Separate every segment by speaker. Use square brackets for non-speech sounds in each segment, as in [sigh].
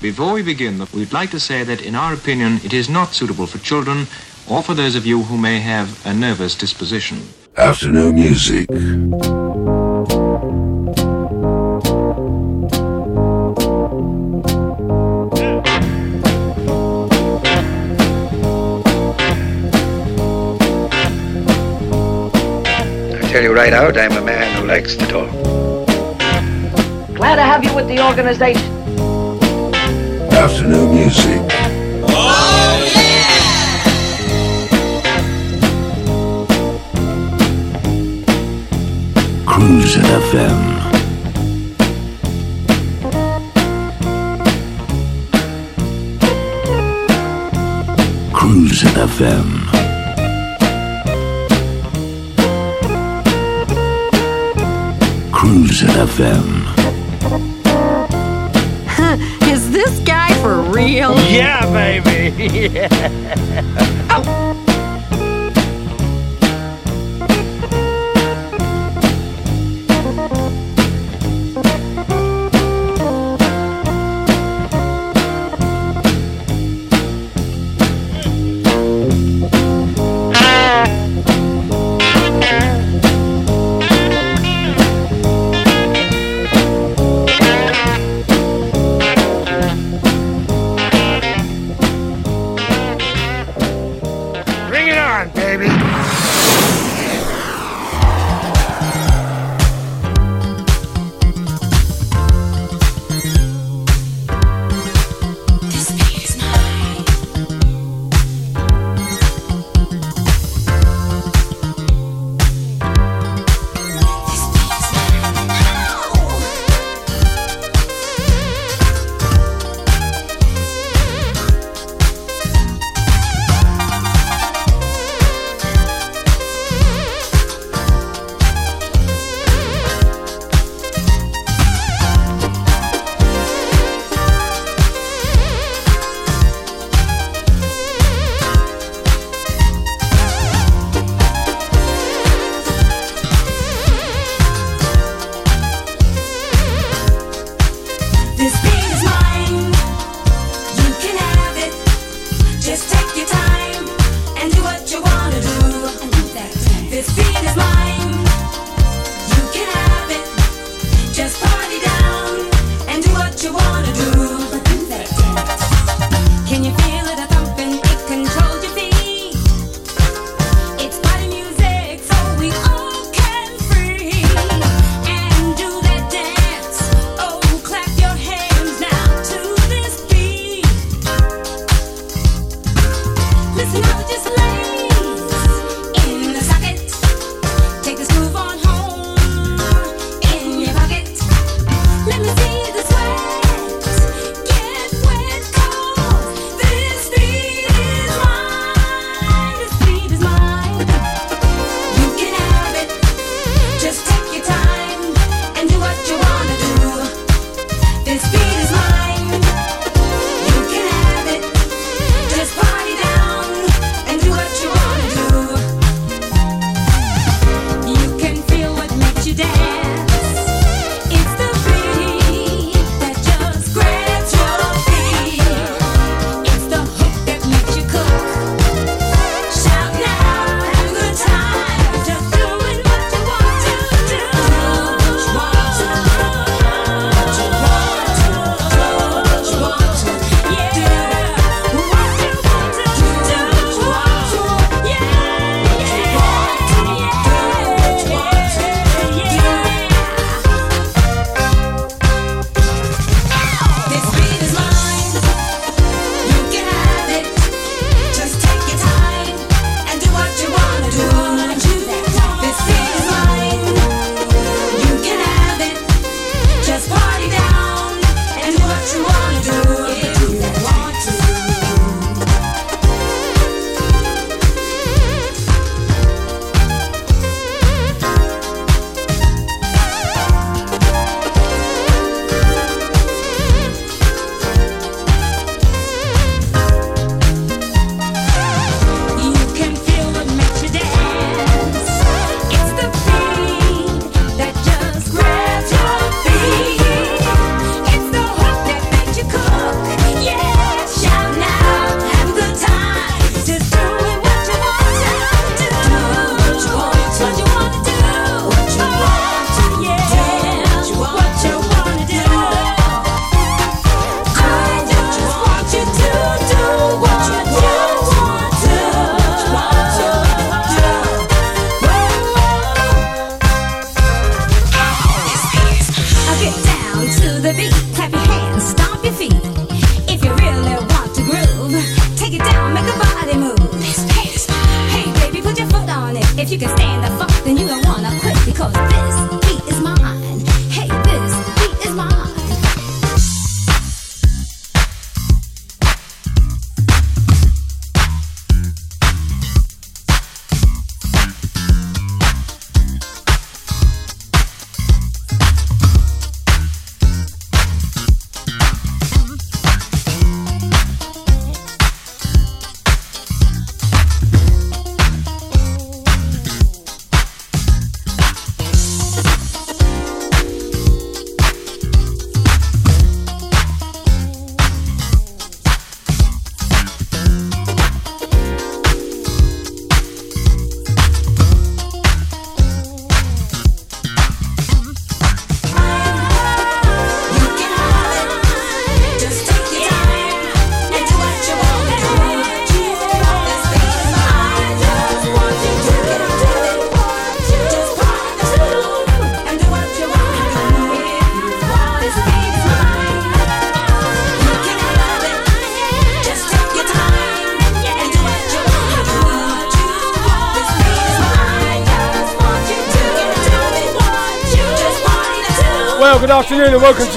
Speaker 1: Before we begin, we'd like to say that in our opinion it is not suitable for children or for those of you who may have a nervous disposition.
Speaker 2: Afternoon music.
Speaker 3: tell you right out, I'm a man who likes to talk.
Speaker 4: Glad to have you with the organization
Speaker 2: afternoon music. Oh, yeah! FM. Cruise FM. Cruise FM.
Speaker 5: deal?
Speaker 6: Yeah, baby. [laughs]
Speaker 7: Yeah.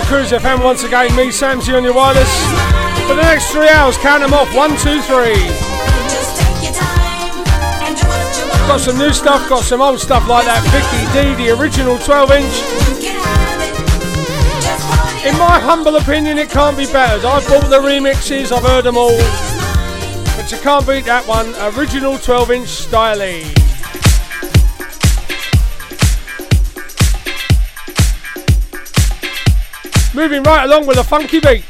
Speaker 7: Cruise FM once again. Me, Samsy on your wireless. For the next three hours, count them off. One, two, three. Got some new stuff, got some old stuff like that Vicky D, the original 12 inch. In my humble opinion, it can't be better. I've bought the remixes, I've heard them all. But you can't beat that one. Original 12 inch styling. Moving right along with a funky beat.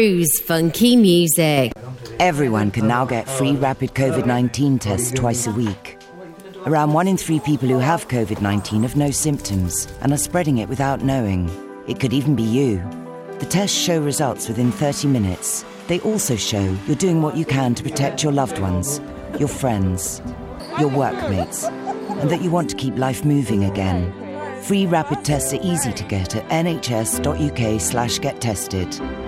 Speaker 5: Cruise funky music.
Speaker 8: Everyone can now get free rapid COVID 19 tests twice a week. Around one in three people who have COVID 19 have no symptoms and are spreading it without knowing. It could even be you. The tests show results within 30 minutes. They also show you're doing what you can to protect your loved ones, your friends, your workmates, and that you want to keep life moving again. Free rapid tests are easy to get at nhs.uk slash get tested.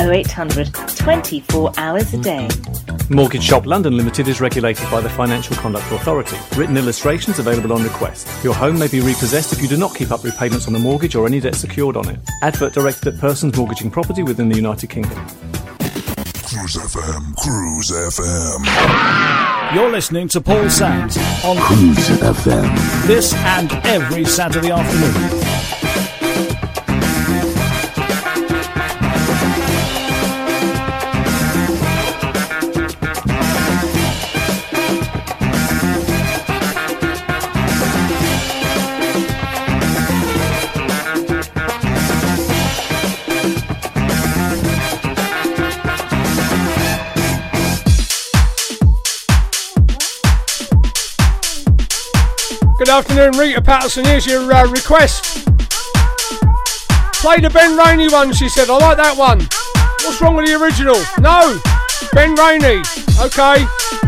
Speaker 9: 0800 24 hours a day.
Speaker 10: Mortgage Shop London Limited is regulated by the Financial Conduct Authority. Written illustrations available on request. Your home may be repossessed if you do not keep up repayments on the mortgage or any debt secured on it. Advert directed at persons mortgaging property within the United Kingdom.
Speaker 11: Cruise FM. Cruise FM.
Speaker 12: You're listening to Paul Sams on
Speaker 11: Cruise FM.
Speaker 12: this and every Saturday afternoon.
Speaker 7: Afternoon, Rita Patterson. Here's your uh, request. Play the Ben Rainey one, she said. I like that one. What's wrong with the original? No! Ben Rainey. Okay.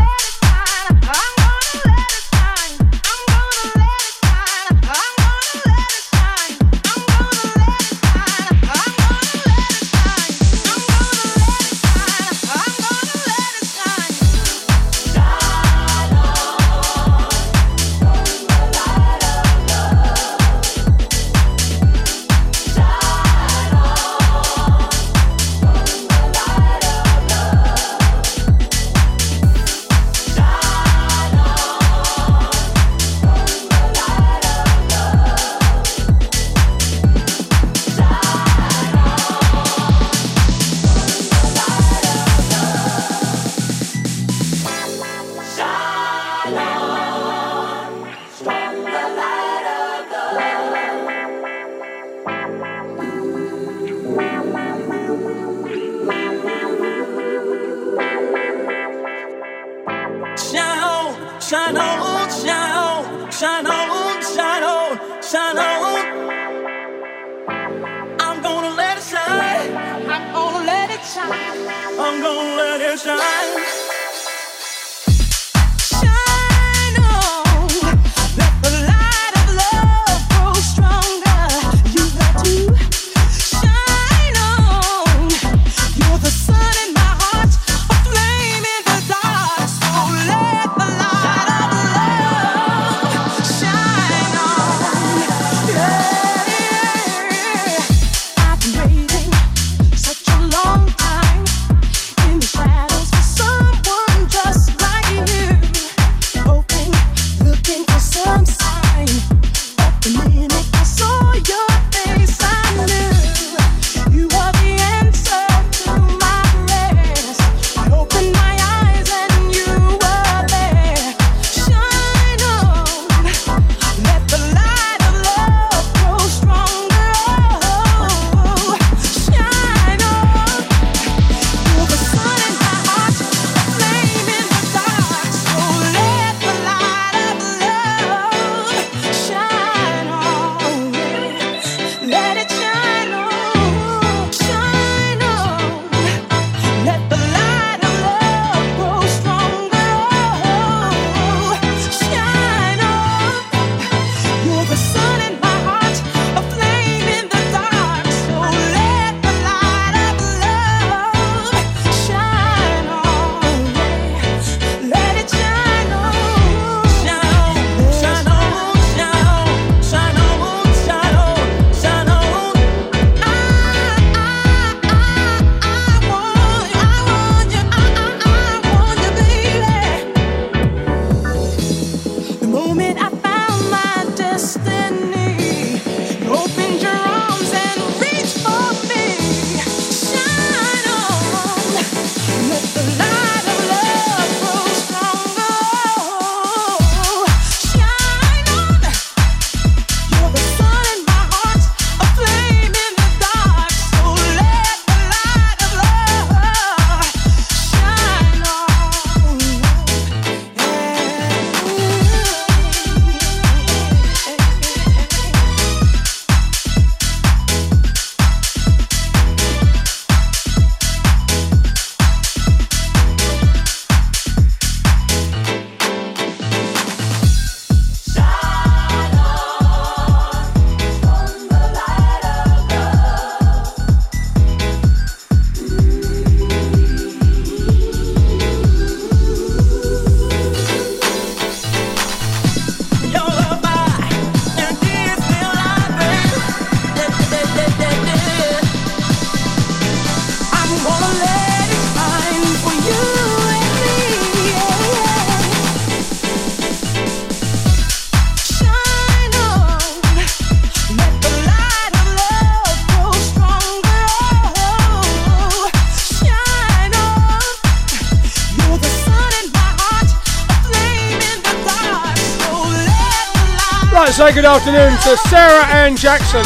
Speaker 7: Afternoon to Sarah Ann Jackson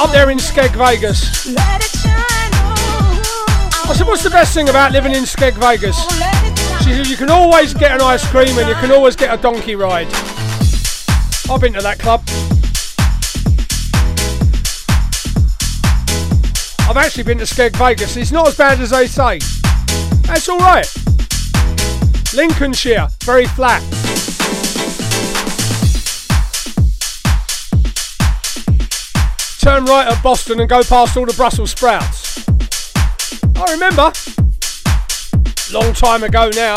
Speaker 7: up there in Skeg Vegas. I said, what's the best thing about living in Skeg Vegas? She said, you can always get an ice cream and you can always get a donkey ride. I've been to that club. I've actually been to Skeg Vegas. It's not as bad as they say. That's alright. Lincolnshire, very flat. Turn right at Boston and go past all the Brussels sprouts. I remember. Long time ago now.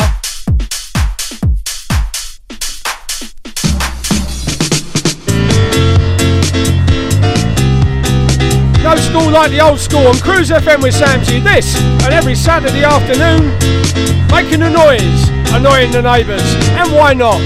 Speaker 7: No school like the old school on Cruise FM with Sam G. This and every Saturday afternoon, making a noise, annoying the neighbours, and why not?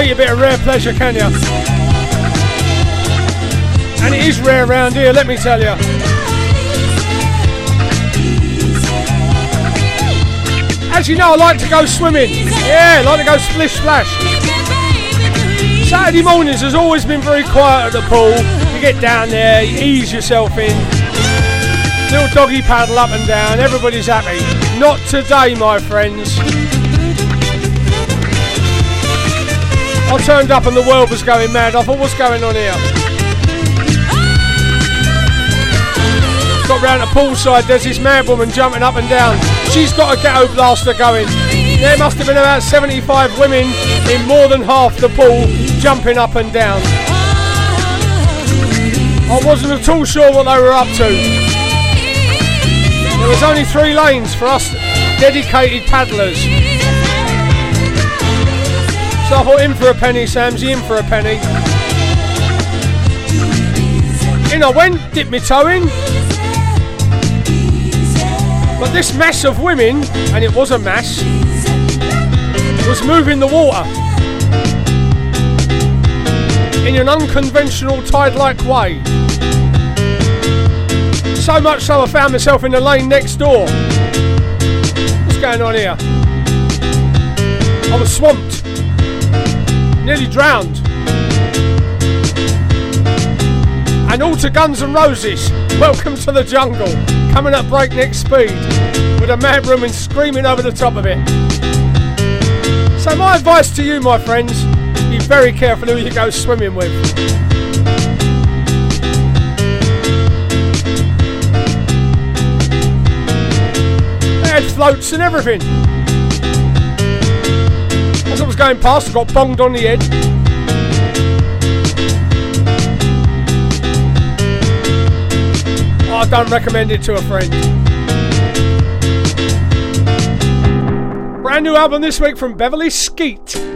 Speaker 7: Beat a bit of rare pleasure, can you? And it is rare around here, let me tell you. As you know, I like to go swimming. Yeah, I like to go splish splash. Saturday mornings has always been very quiet at the pool. You get down there, you ease yourself in. Little doggy paddle up and down, everybody's happy. Not today, my friends. I turned up and the world was going mad. I thought, what's going on here? Got round the poolside, there's this mad woman jumping up and down. She's got a ghetto blaster going. There must have been about 75 women in more than half the pool jumping up and down. I wasn't at all sure what they were up to. There was only three lanes for us dedicated paddlers. So I thought, in for a penny, Samsy, in for a penny. In I went, dipped my toe in. But this mass of women, and it was a mass, was moving the water in an unconventional tide-like way. So much so I found myself in the lane next door. What's going on here? I was swamped, nearly drowned. And all to Guns N' Roses. Welcome to the jungle. Coming at breakneck speed with a mad woman screaming over the top of it. So my advice to you, my friends, be very careful who you go swimming with. Had floats and everything. As I was going past, I got bonged on the head. I don't recommend it to a friend. Brand new album this week from
Speaker 13: Beverley
Speaker 14: Skeete.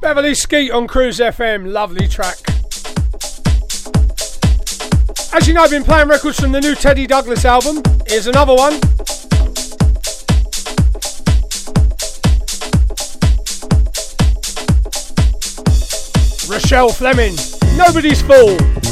Speaker 7: Beverley Skeete on Cruise FM, lovely track. As you know, I've been playing records from the new Teddy Douglas album. Here's another one. Rochelle Fleming, Nobody's Fool.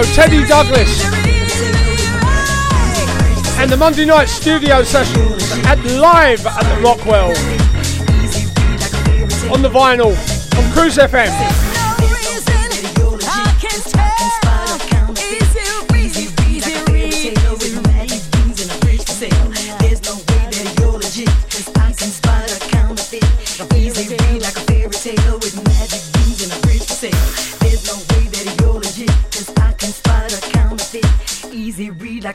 Speaker 7: Teddy Douglas. And the Monday night studio sessions at live at the Rockwell. On the vinyl on Cruise FM.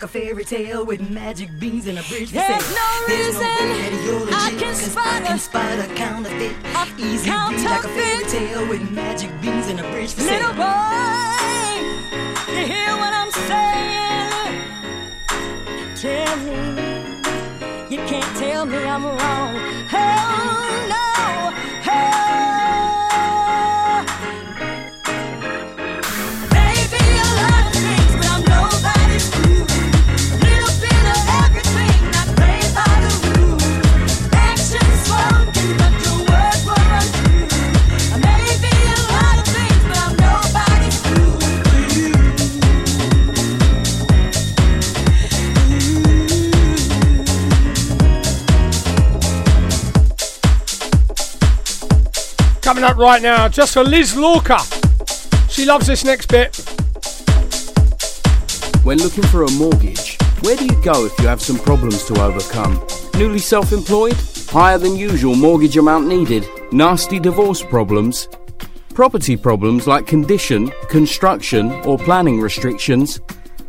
Speaker 15: A fairy tale with magic beans and a bridge for
Speaker 16: There's
Speaker 15: sale.
Speaker 16: no
Speaker 15: There's no way
Speaker 16: reason
Speaker 15: that
Speaker 16: I can spot
Speaker 15: I can
Speaker 16: a-
Speaker 15: spot a counterfeit. Easy read like a fairy tale with magic beans and a bridge for
Speaker 16: Little
Speaker 15: sale.
Speaker 16: boy, you hear what I'm saying? Tell me, you can't tell me I'm wrong. Oh no,
Speaker 7: Coming up right now, just for Liz Lorca. She loves this next bit.
Speaker 17: When looking for a mortgage, where do you go if you have some problems to overcome? Newly self employed? Higher than usual mortgage amount needed? Nasty divorce problems? Property problems like condition, construction, or planning restrictions?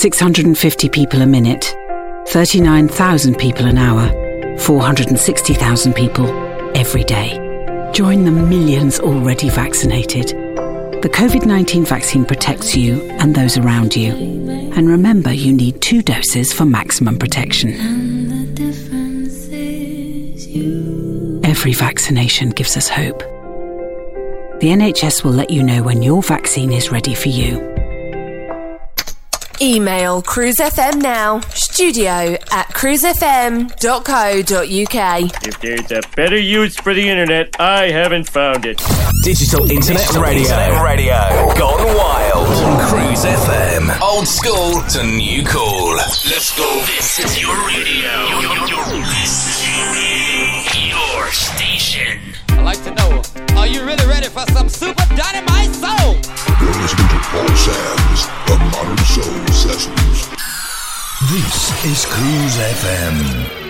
Speaker 18: 650 people a minute, 39,000 people an hour, 460,000 people every day. Join the millions already vaccinated. The COVID 19 vaccine protects you and those around you. And remember, you need two doses for maximum protection. Every vaccination gives us hope. The NHS will let you know when your vaccine is ready for you.
Speaker 19: Email Cruise FM now, studio at cruisefm.co.uk.
Speaker 20: If there's a better use for the internet, I haven't found it.
Speaker 2: Digital Internet
Speaker 20: Digital
Speaker 2: Radio.
Speaker 20: Internet
Speaker 2: Radio. Gone wild. On Cruise FM. Old school to new cool. Let's go.
Speaker 21: This is your radio. You're, you're listening. Your station.
Speaker 22: I'd like to know, are you really ready for some super dynamite soul?
Speaker 11: Modern Soul Sessions.
Speaker 2: This is Cruise FM.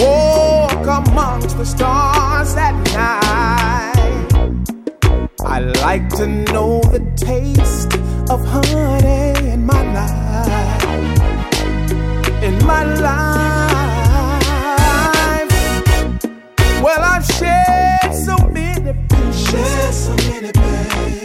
Speaker 23: walk amongst the stars at night. I like to know the taste of honey in my life. In my life. Well, I've shared so many pieces. Shared so many pains.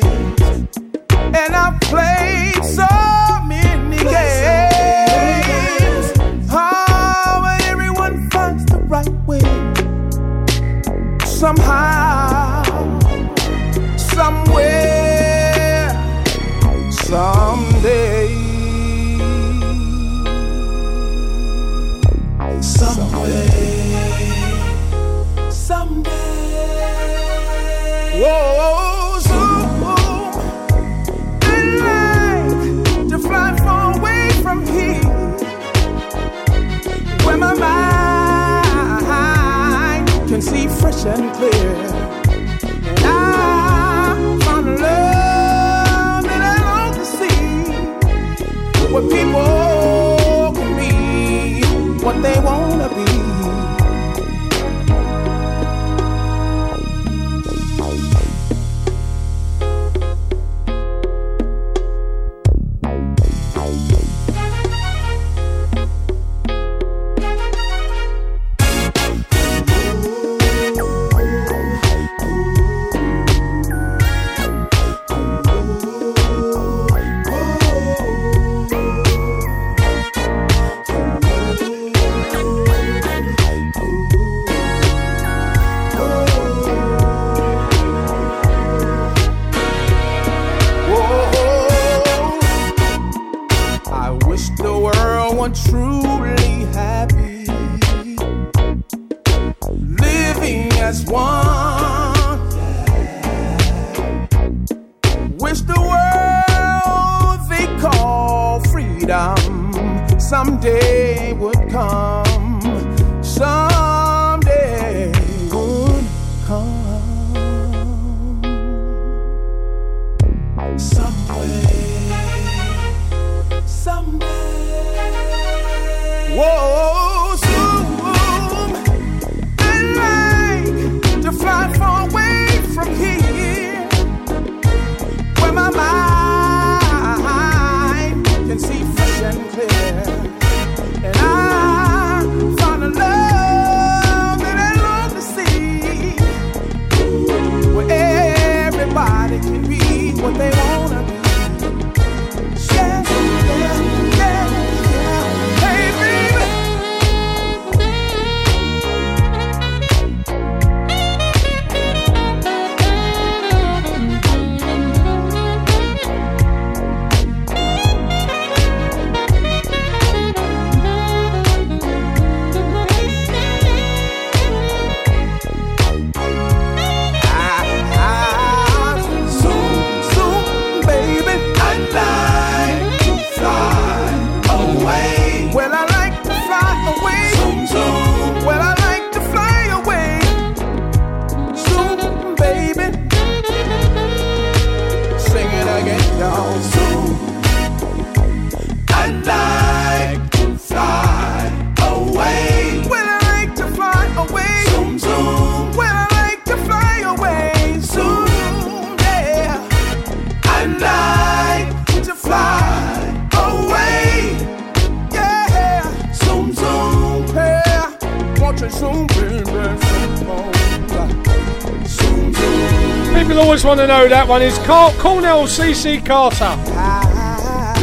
Speaker 23: To
Speaker 7: know that one is Car- Cornell CC Carter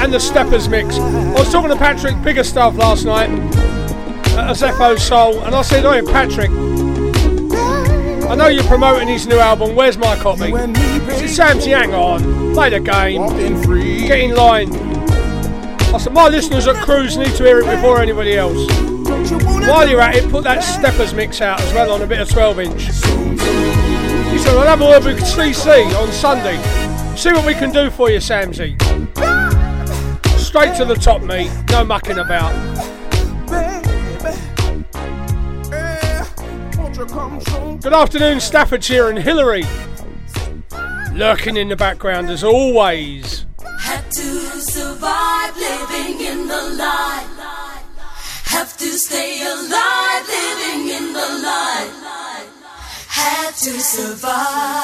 Speaker 7: and the Steppers mix. I was talking to Patrick Biggerstaff last night at Zepho Soul, and I said, "Oi, Patrick, I know you're promoting his new album. Where's my copy?" He said, "Samsy, hang on, play the game, get in line." I said, "My listeners at Cruise need to hear it before anybody else." While you're at it, put that Steppers mix out as well on a bit of 12 inch. I'll have a word with CC on Sunday. See what we can do for you, Samsy. Straight to the top, mate. No mucking about. Good afternoon, Staffordshire and Hillary. Lurking in the background as always.
Speaker 2: Survive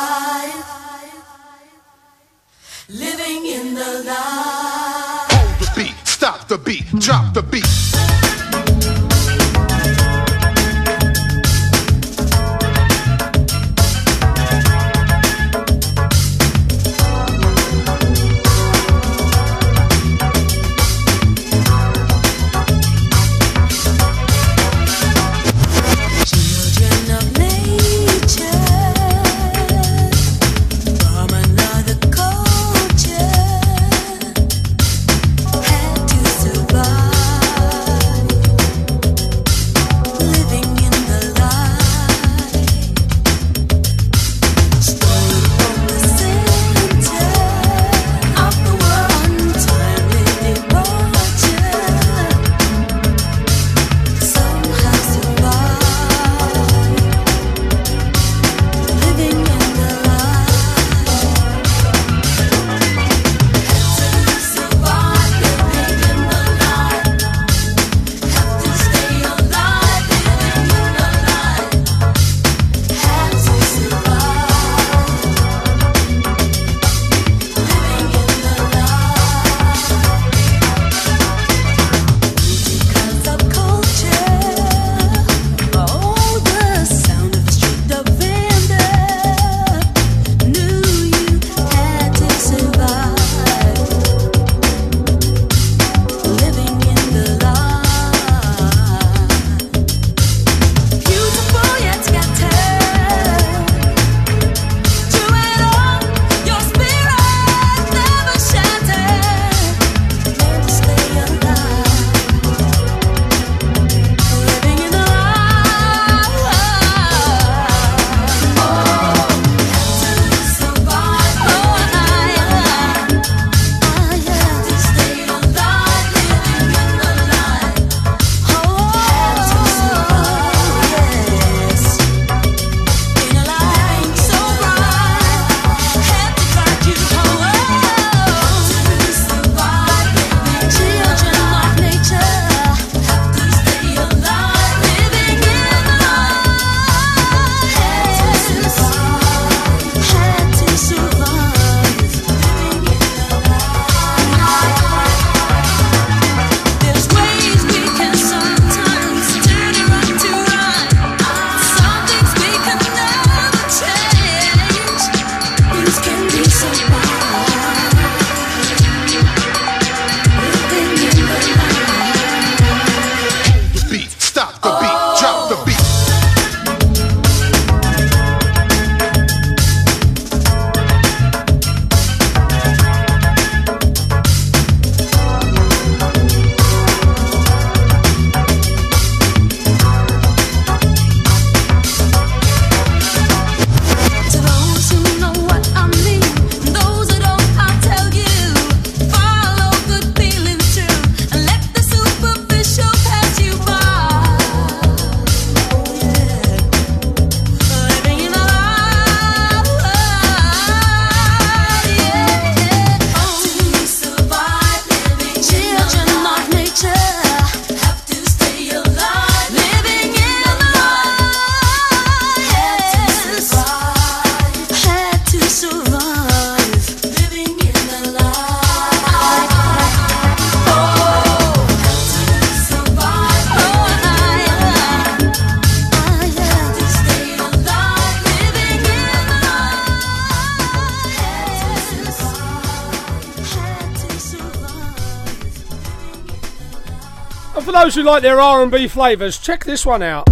Speaker 24: you like their R&B flavours, check this one out.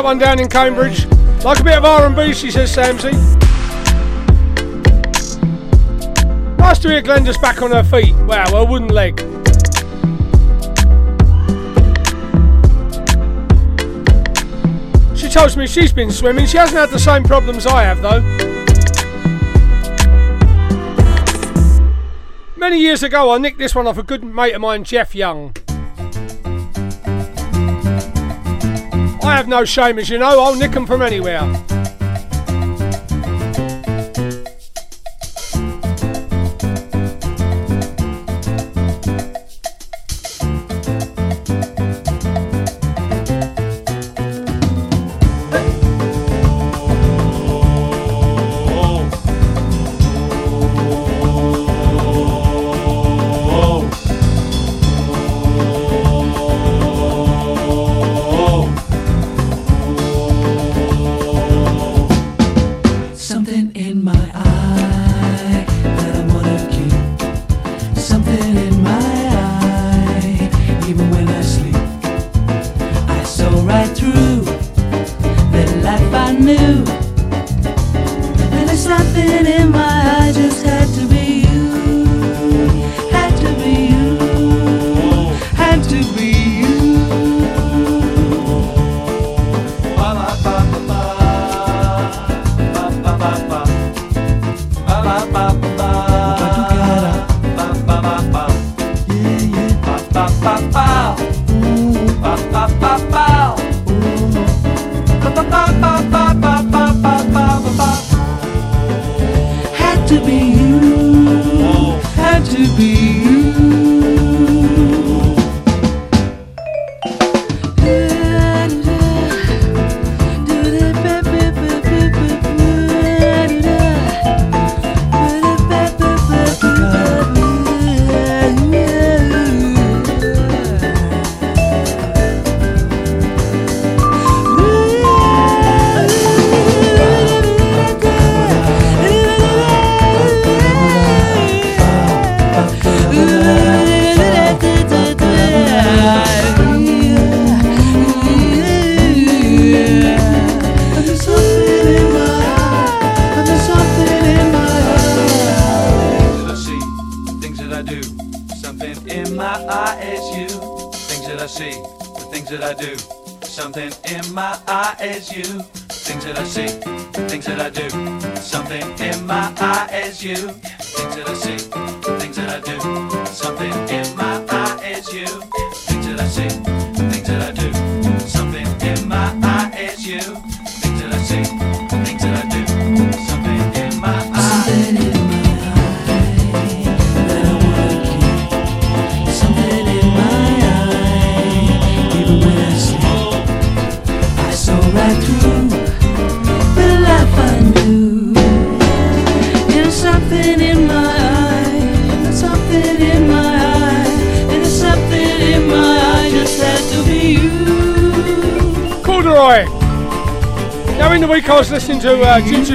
Speaker 24: that one down in Cambridge. Like a bit of R&B, she says, Samsy. Nice to hear Glenda's back on her feet. Wow, her wooden leg. She tells me she's been swimming. She hasn't had the same problems I have, though. Many years ago, I nicked this one off a good mate of mine, Jeff Young. have no shame, as you know. I'll nick them from anywhere.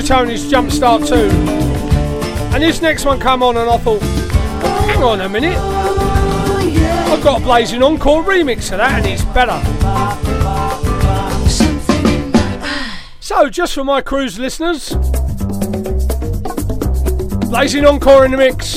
Speaker 25: Tony's Jumpstart 2. And this next one come on and I thought, hang on a minute. I've got a Blazing Encore remix of that and it's better. So, just for my cruise listeners, Blazing Encore in the mix.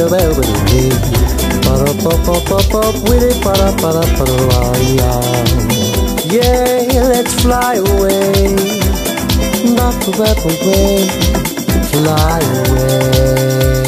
Speaker 26: the bell with a. Para pa pa pa pa with
Speaker 27: it, para para para. Yeah, let's fly away, not the way, fly away.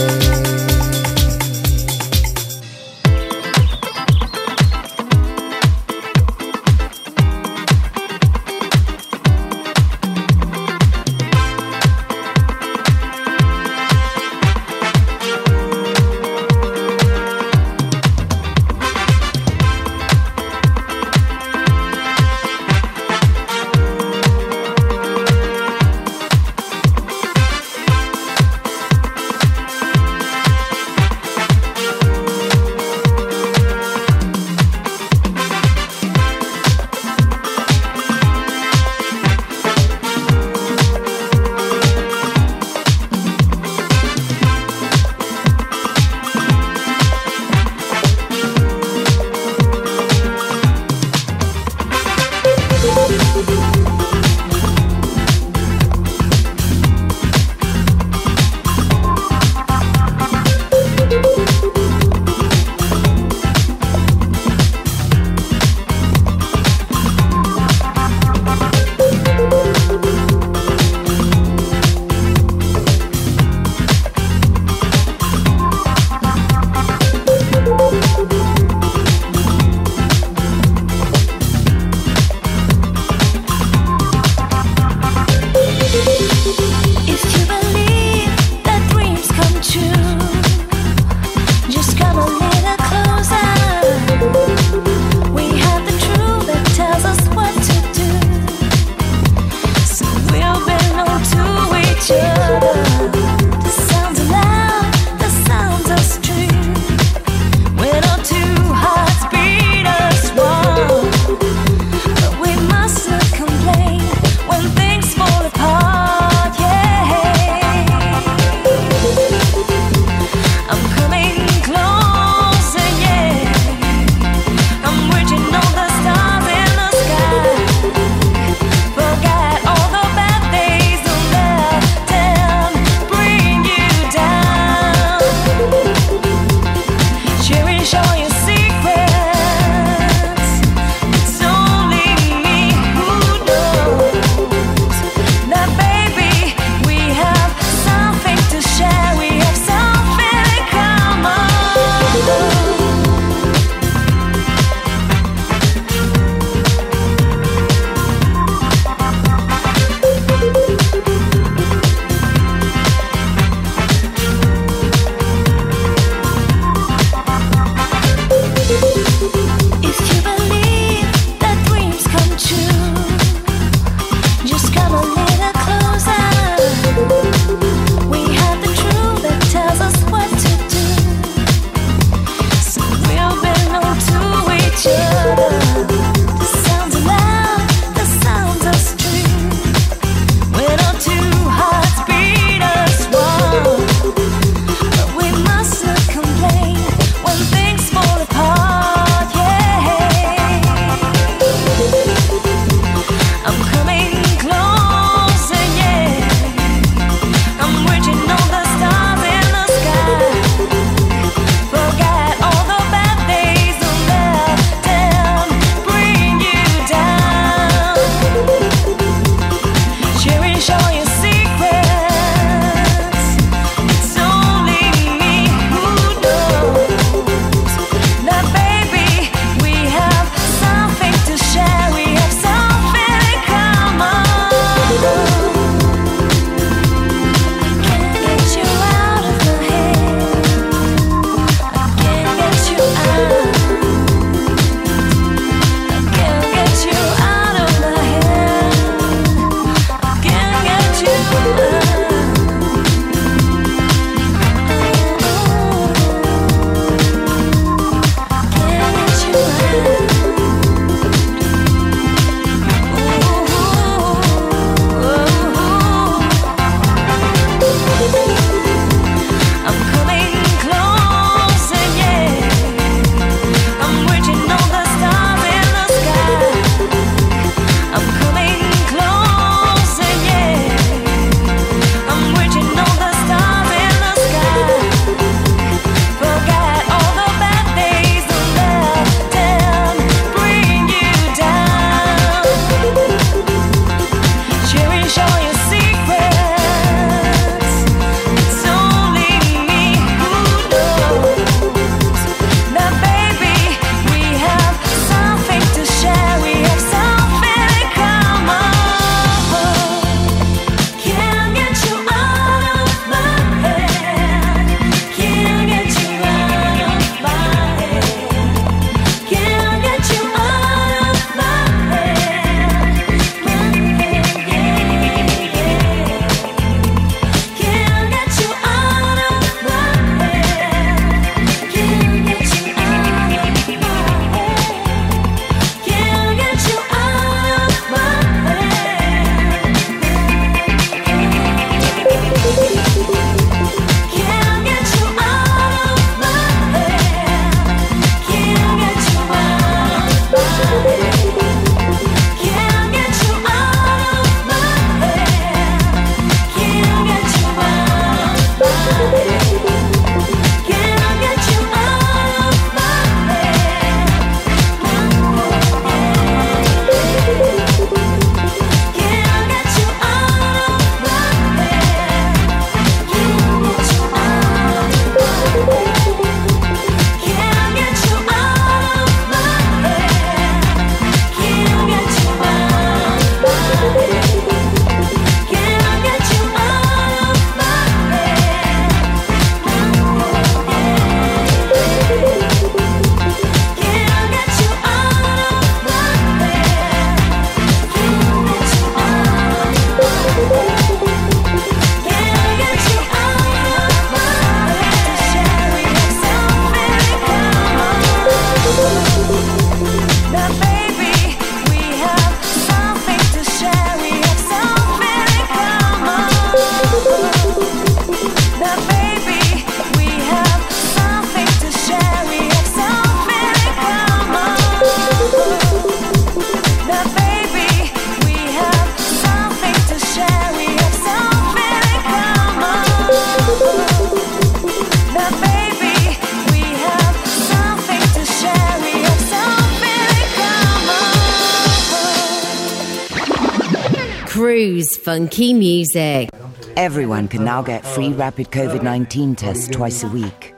Speaker 28: Funky music.
Speaker 8: Everyone can now get free rapid COVID 19 tests twice a week.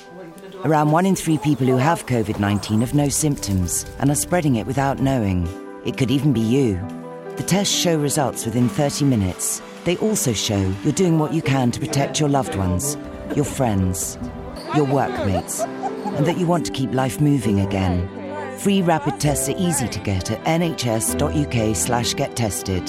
Speaker 8: Around one in three people who have COVID 19 have no symptoms and are spreading it without knowing. It could even be you. The tests show results within 30 minutes. They also show you're doing what you can to protect your loved ones, your friends, your workmates, and that you want to keep life moving again. Free rapid tests are easy to get at nhs.uk slash get tested.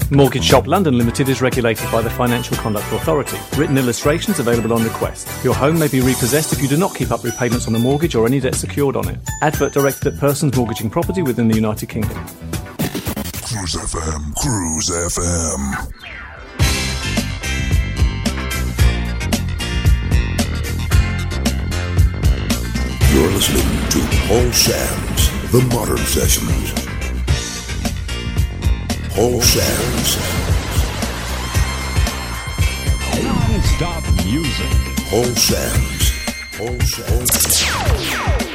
Speaker 10: Mortgage Shop London Limited is regulated by the Financial Conduct Authority. Written illustrations available on request. Your home may be repossessed if you do not keep up repayments on the mortgage or any debt secured on it. Advert directed at persons mortgaging property within the United Kingdom.
Speaker 16: Cruise FM, Cruise FM. You're listening to Paul Sams The Modern Sessions. Paul Sams
Speaker 11: Non-stop music.
Speaker 16: Paul Sams Paul Sams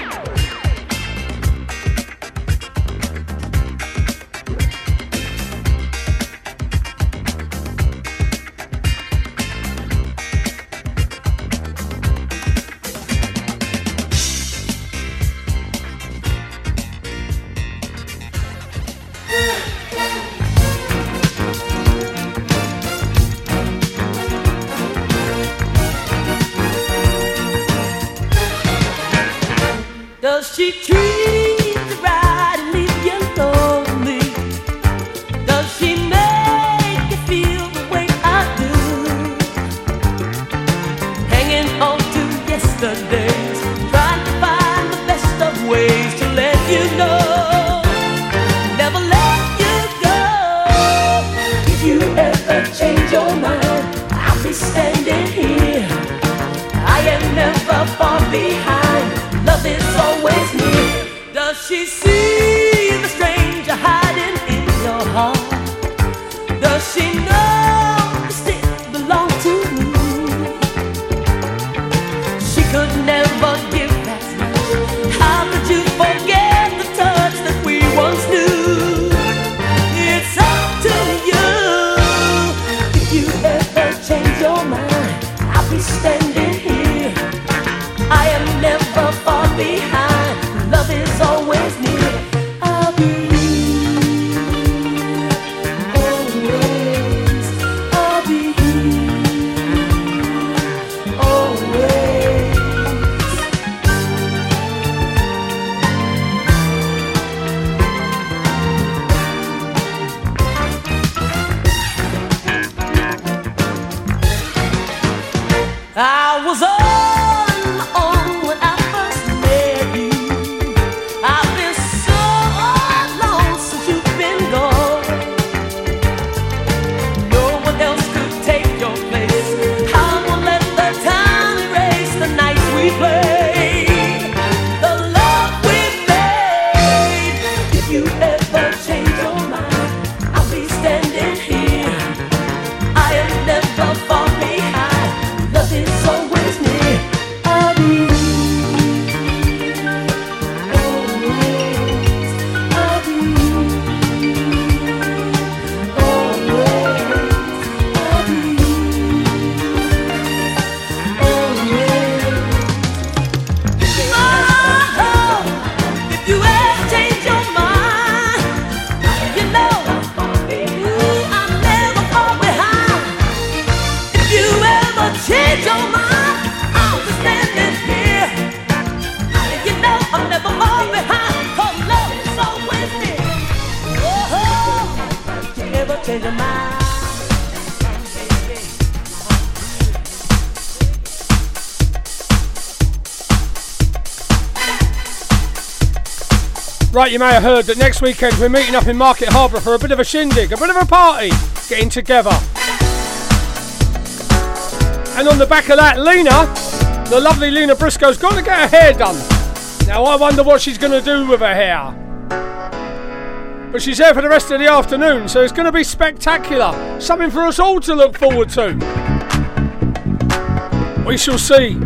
Speaker 29: Right, you
Speaker 7: may have heard that next weekend we're meeting up in Market Harborough for a bit of a shindig, a bit of a party, getting together. And on the back of that, Lena, the lovely Lena Briscoe's got to get her hair done. Now I wonder what she's going to do with her hair. But she's there for the rest of the afternoon, so it's going to be spectacular. Something for us all to look forward to. We shall see.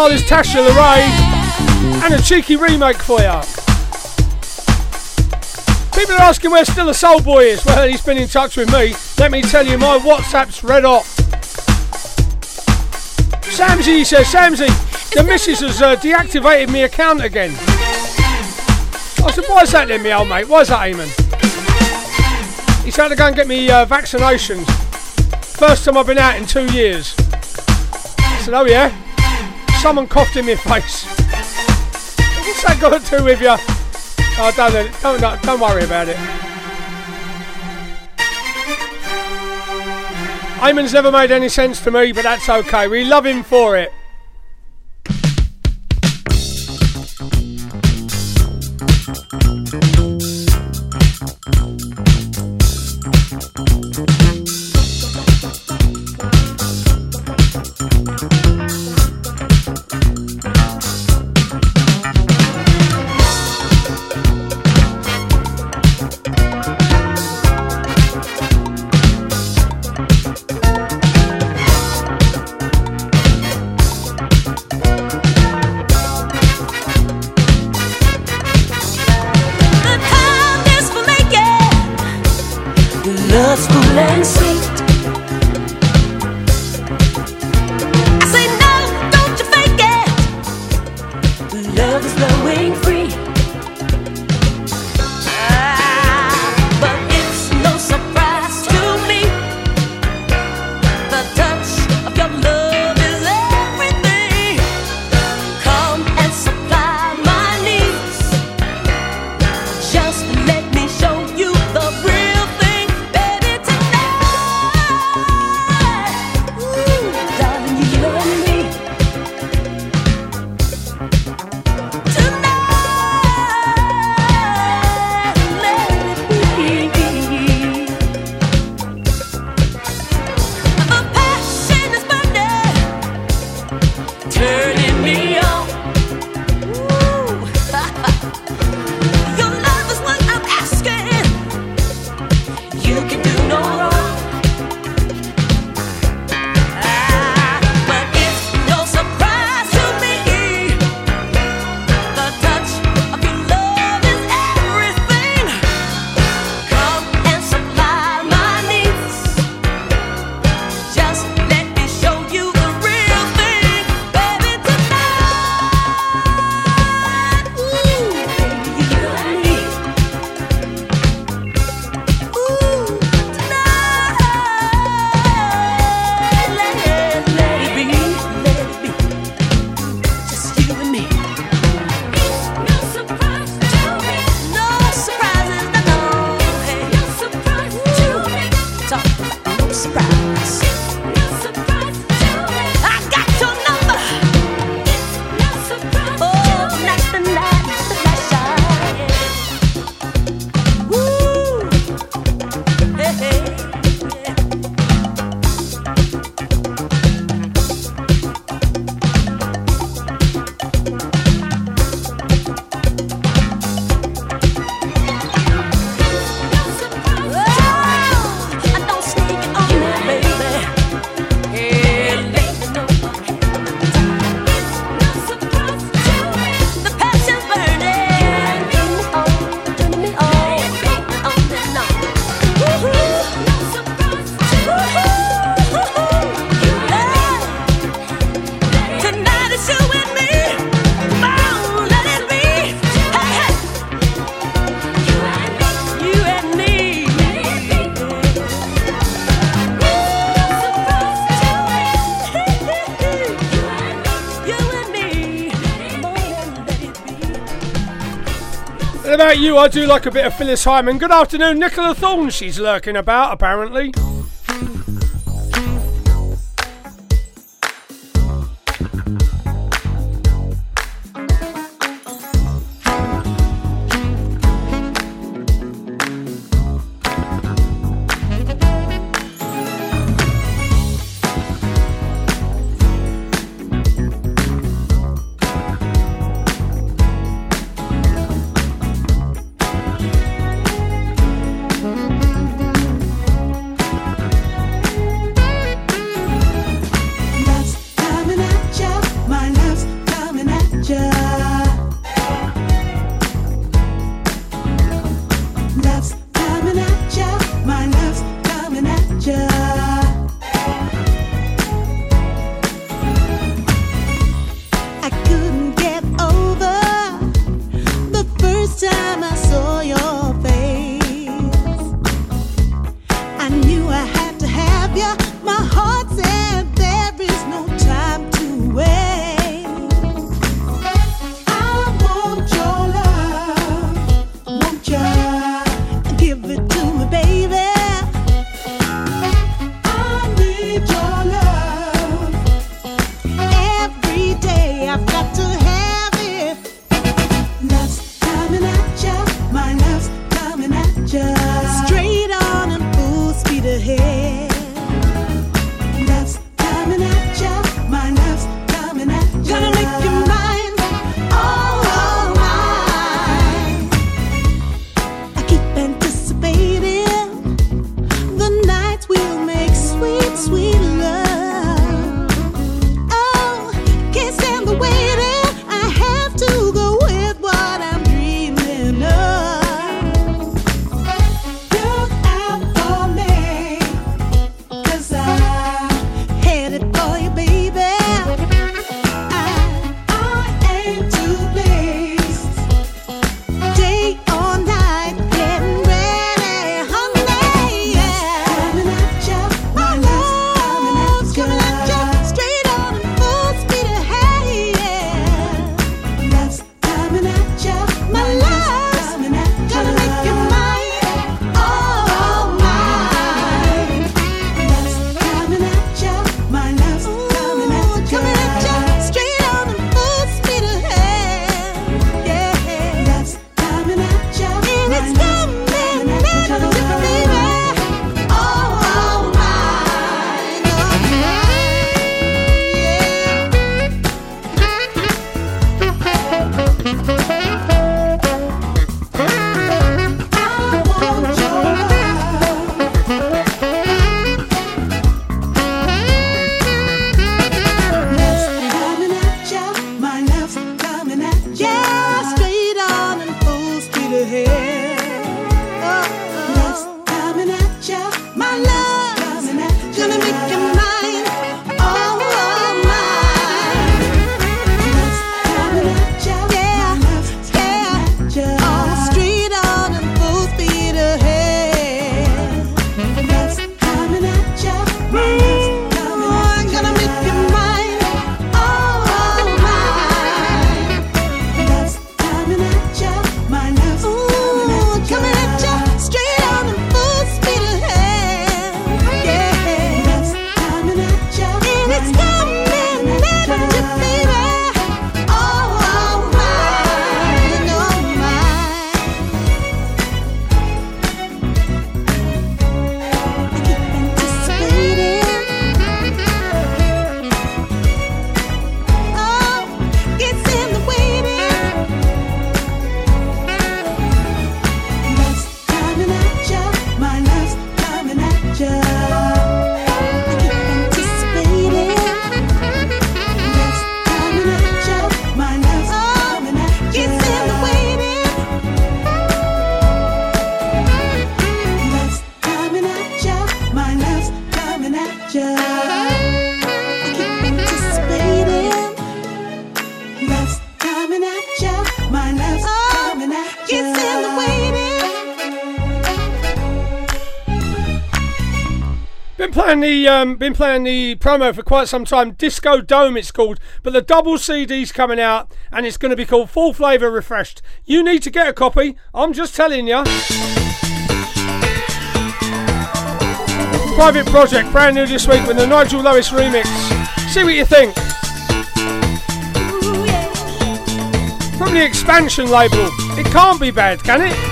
Speaker 7: Morales, Tasha LaRae, and a cheeky remake for you. People are asking where Still a Soul Boy is. Well, he's been in touch with me. Let me tell you, my WhatsApp's red hot. Samsy, he says, Samsy, the missus has uh, deactivated my account again. I said, why is that then, me old mate? Why is that, Eamon? He's had to go and get me uh, vaccinations. First time I've been out in two years. I said, oh yeah? Someone coughed in my face. What's that got to do with you? Oh, don't, don't, don't, don't worry about it. Eamon's never made any sense to me, but that's okay. We love him for it.
Speaker 14: I do
Speaker 7: like a bit of Phyllis Hyman. Good afternoon, Nicola Thorne. She's lurking about, apparently. Um, been playing the promo for quite some time. Disco Dome, it's called, but the double CD's coming out, and it's going to be called Full Flava Refreshed. You need to get a copy. I'm just telling you. Private project, brand new this week with the Nigel Lowis remix. See what you think. From the expansion label. It can't be bad, can it?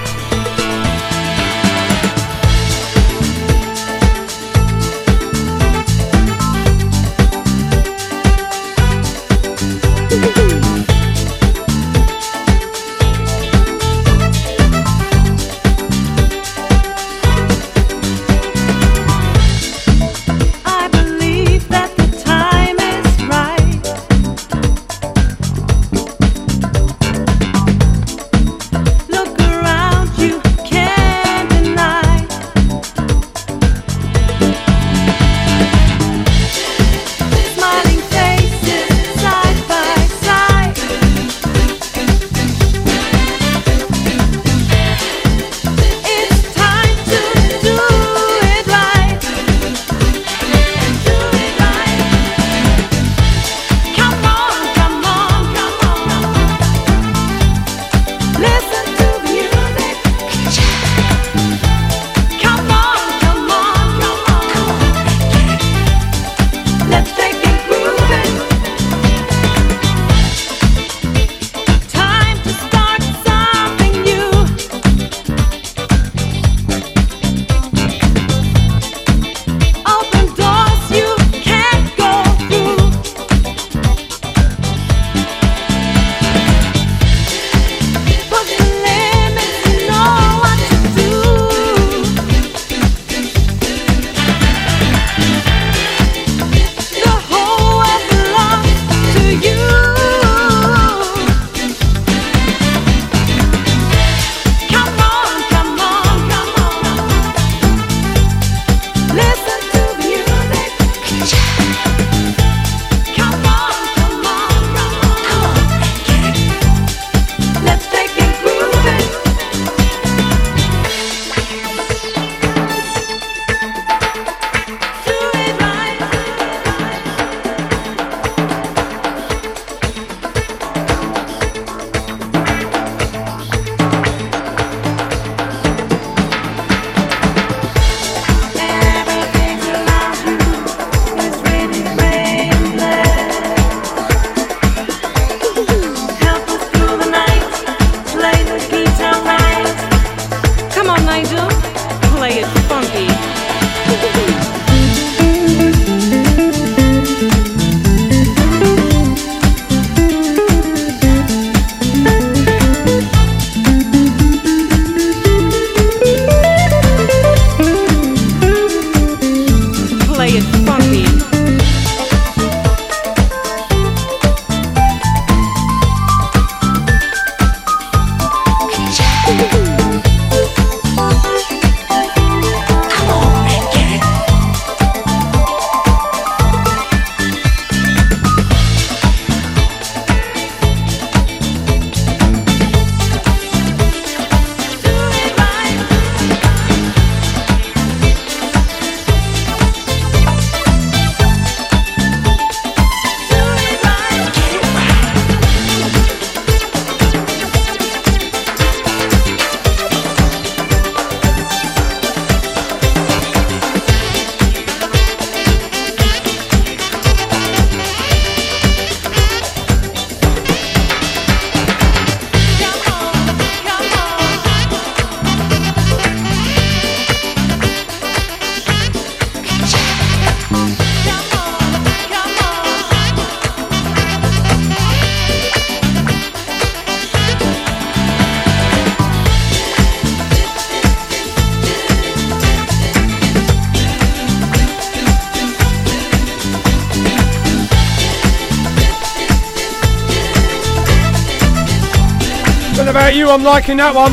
Speaker 7: liking that one.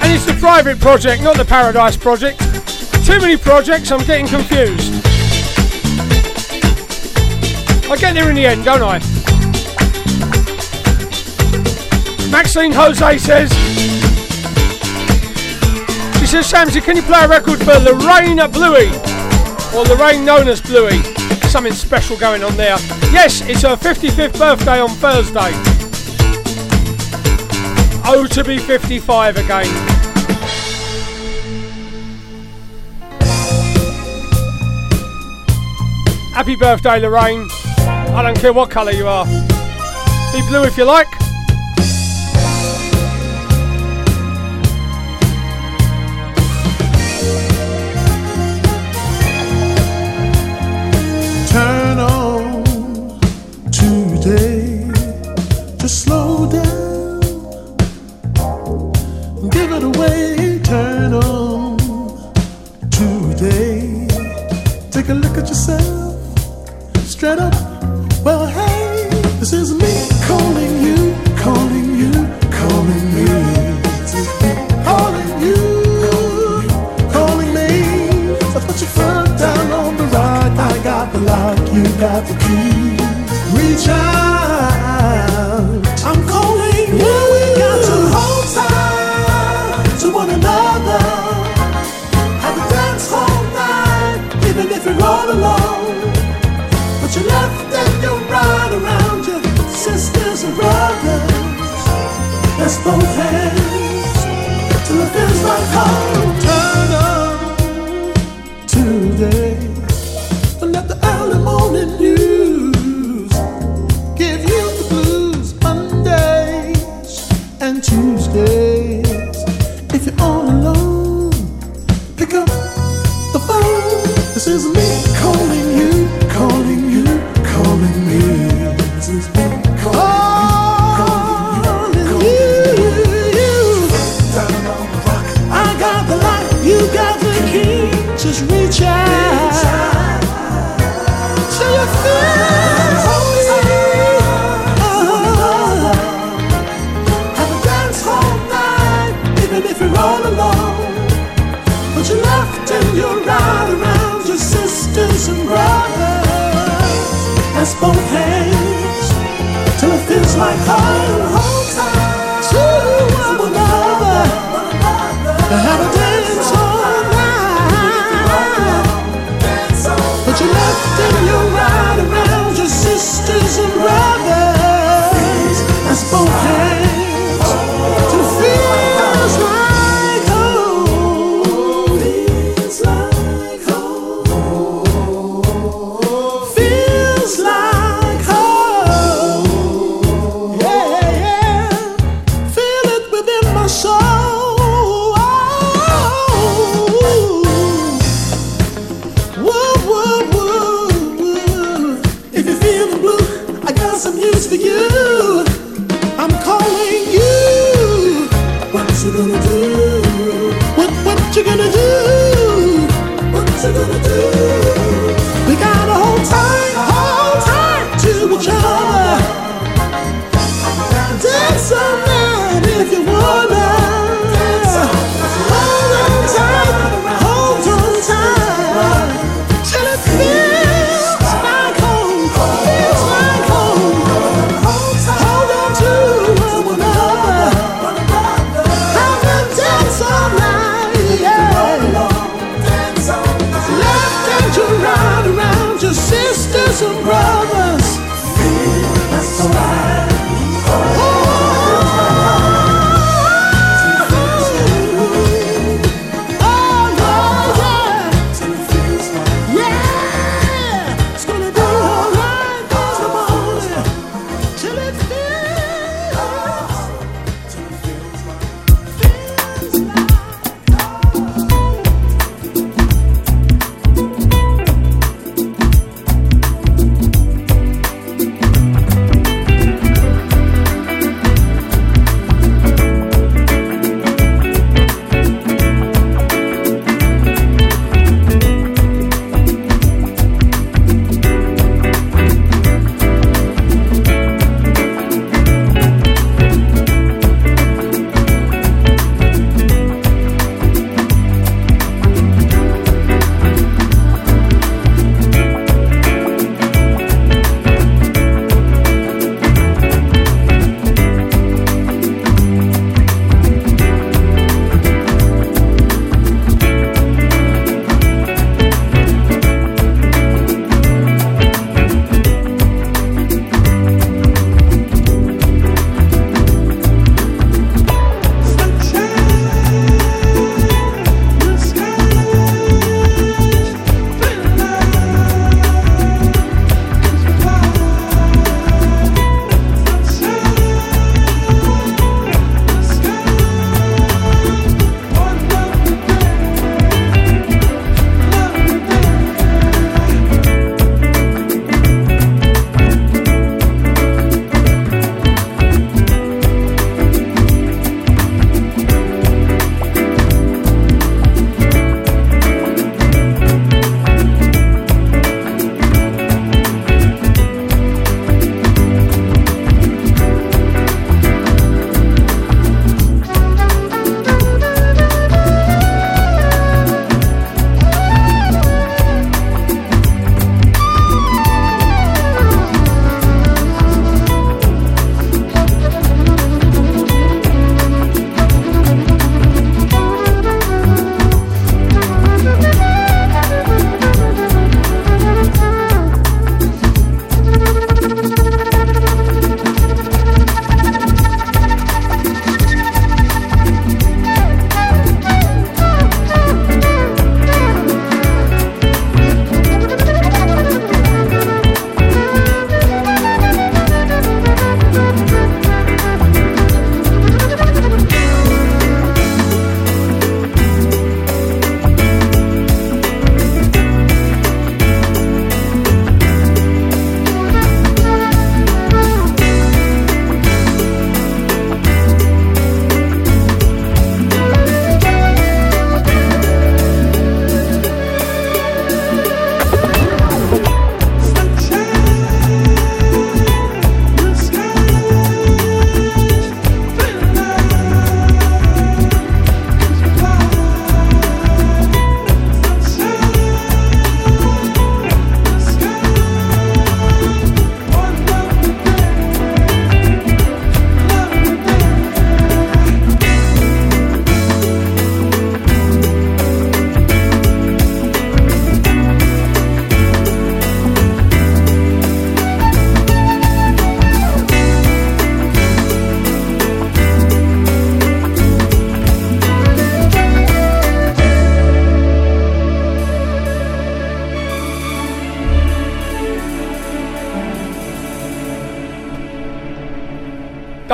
Speaker 7: And it's the private project, not the Paradise project. Too many projects, I'm getting confused. I get there in the end, don't I? Maxine Jose says, she says, Samson, can you play a record for Lorraine Bluey? Or Lorraine known as Bluey? Something special going on there. Yes, it's her 55th birthday on Thursday. Oh, to be 55 again. Happy birthday, Lorraine. I don't care what colour you are. Be blue if you like.
Speaker 23: a look at yourself straight up. Well, hey, this is me calling you, calling you, calling me, calling you, calling me. So put your foot down on the ride. I got the lock, you got the key. Reach out. both hands till it feels like home.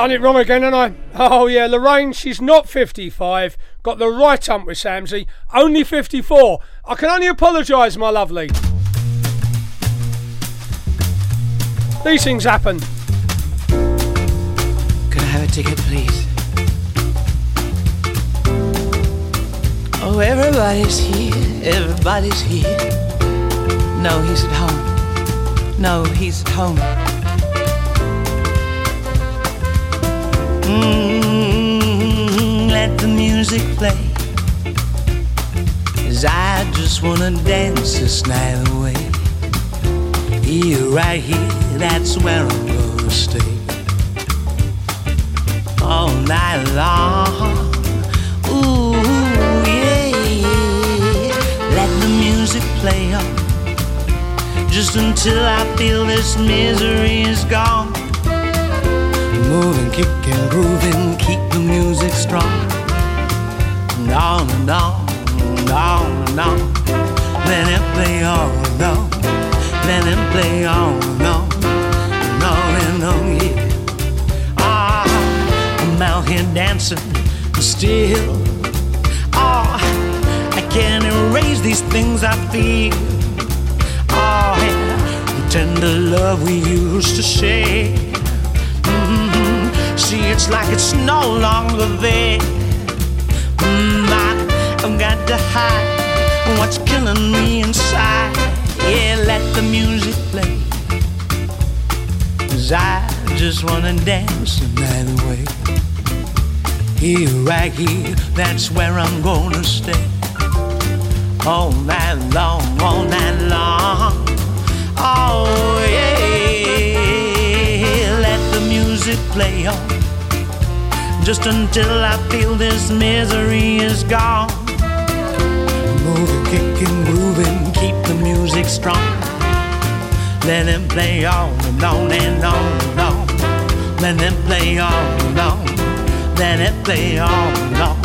Speaker 7: Done it wrong again, and I. Oh yeah, Lorraine, she's not 55. Got the right ump with Samsey. Only 54. I can only apologise, my lovely. These things happen.
Speaker 25: Could I have a ticket, please? Oh, everybody's here, everybody's here. No, he's at home. No, he's at home. Mm, let the music play. Cause I just wanna dance this night away. Here, right here, that's where I'm gonna stay. All night long. Ooh, yeah. Let the music play on. Just until I feel this misery is gone. Moving, kicking, grooving, keep the music strong. And on and on, and on and on. Let it play on on. Let it play on and on. And on yeah. Ah, I'm out here dancing still. Oh, I can't erase these things I feel. Oh, yeah, the tender love we used to share. See, it's like it's no longer there. Mm, I've got to hide what's killing me inside. Yeah, let the music play. Cause I just wanna dance the night away. Here, right here, that's where I'm gonna stay. All night long, all night long. Oh, yeah. Music play on. Just until I feel this misery is gone. Moving, kicking, grooving, keep the music strong. Let it play on and on and on and on. Let it play on and on. Let it play on and on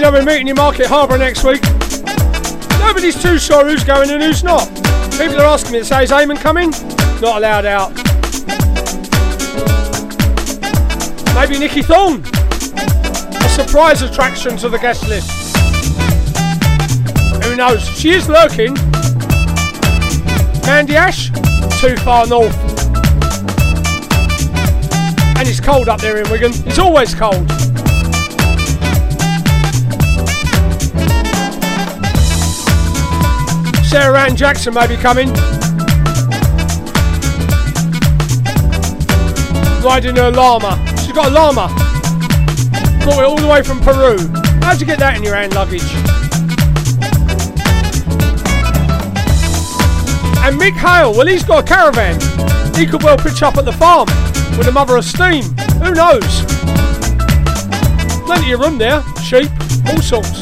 Speaker 7: You know, we're meeting in Market Harborough next week. Nobody's too sure who's going and who's not. People are asking me to say, is Eamon coming? Not allowed out. Maybe Nikki Thorne. A surprise attraction to the guest list. Who knows? She is lurking. Mandy Ash, too far north. And it's cold up there in Wigan. It's always cold. Sarah Ann Jackson may be coming. Riding her llama. She's got a llama. Brought it all the way from Peru. How'd you get that in your hand luggage? And Mick Hale, well, he's got a caravan. He could well pitch up at the farm with a mother of steam. Who knows? Plenty of room there. Sheep, all sorts.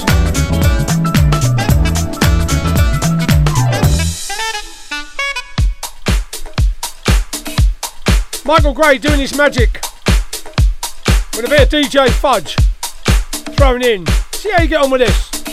Speaker 7: Michael Gray doing his magic with a bit of DJ Fudge thrown in. See how you get on with this.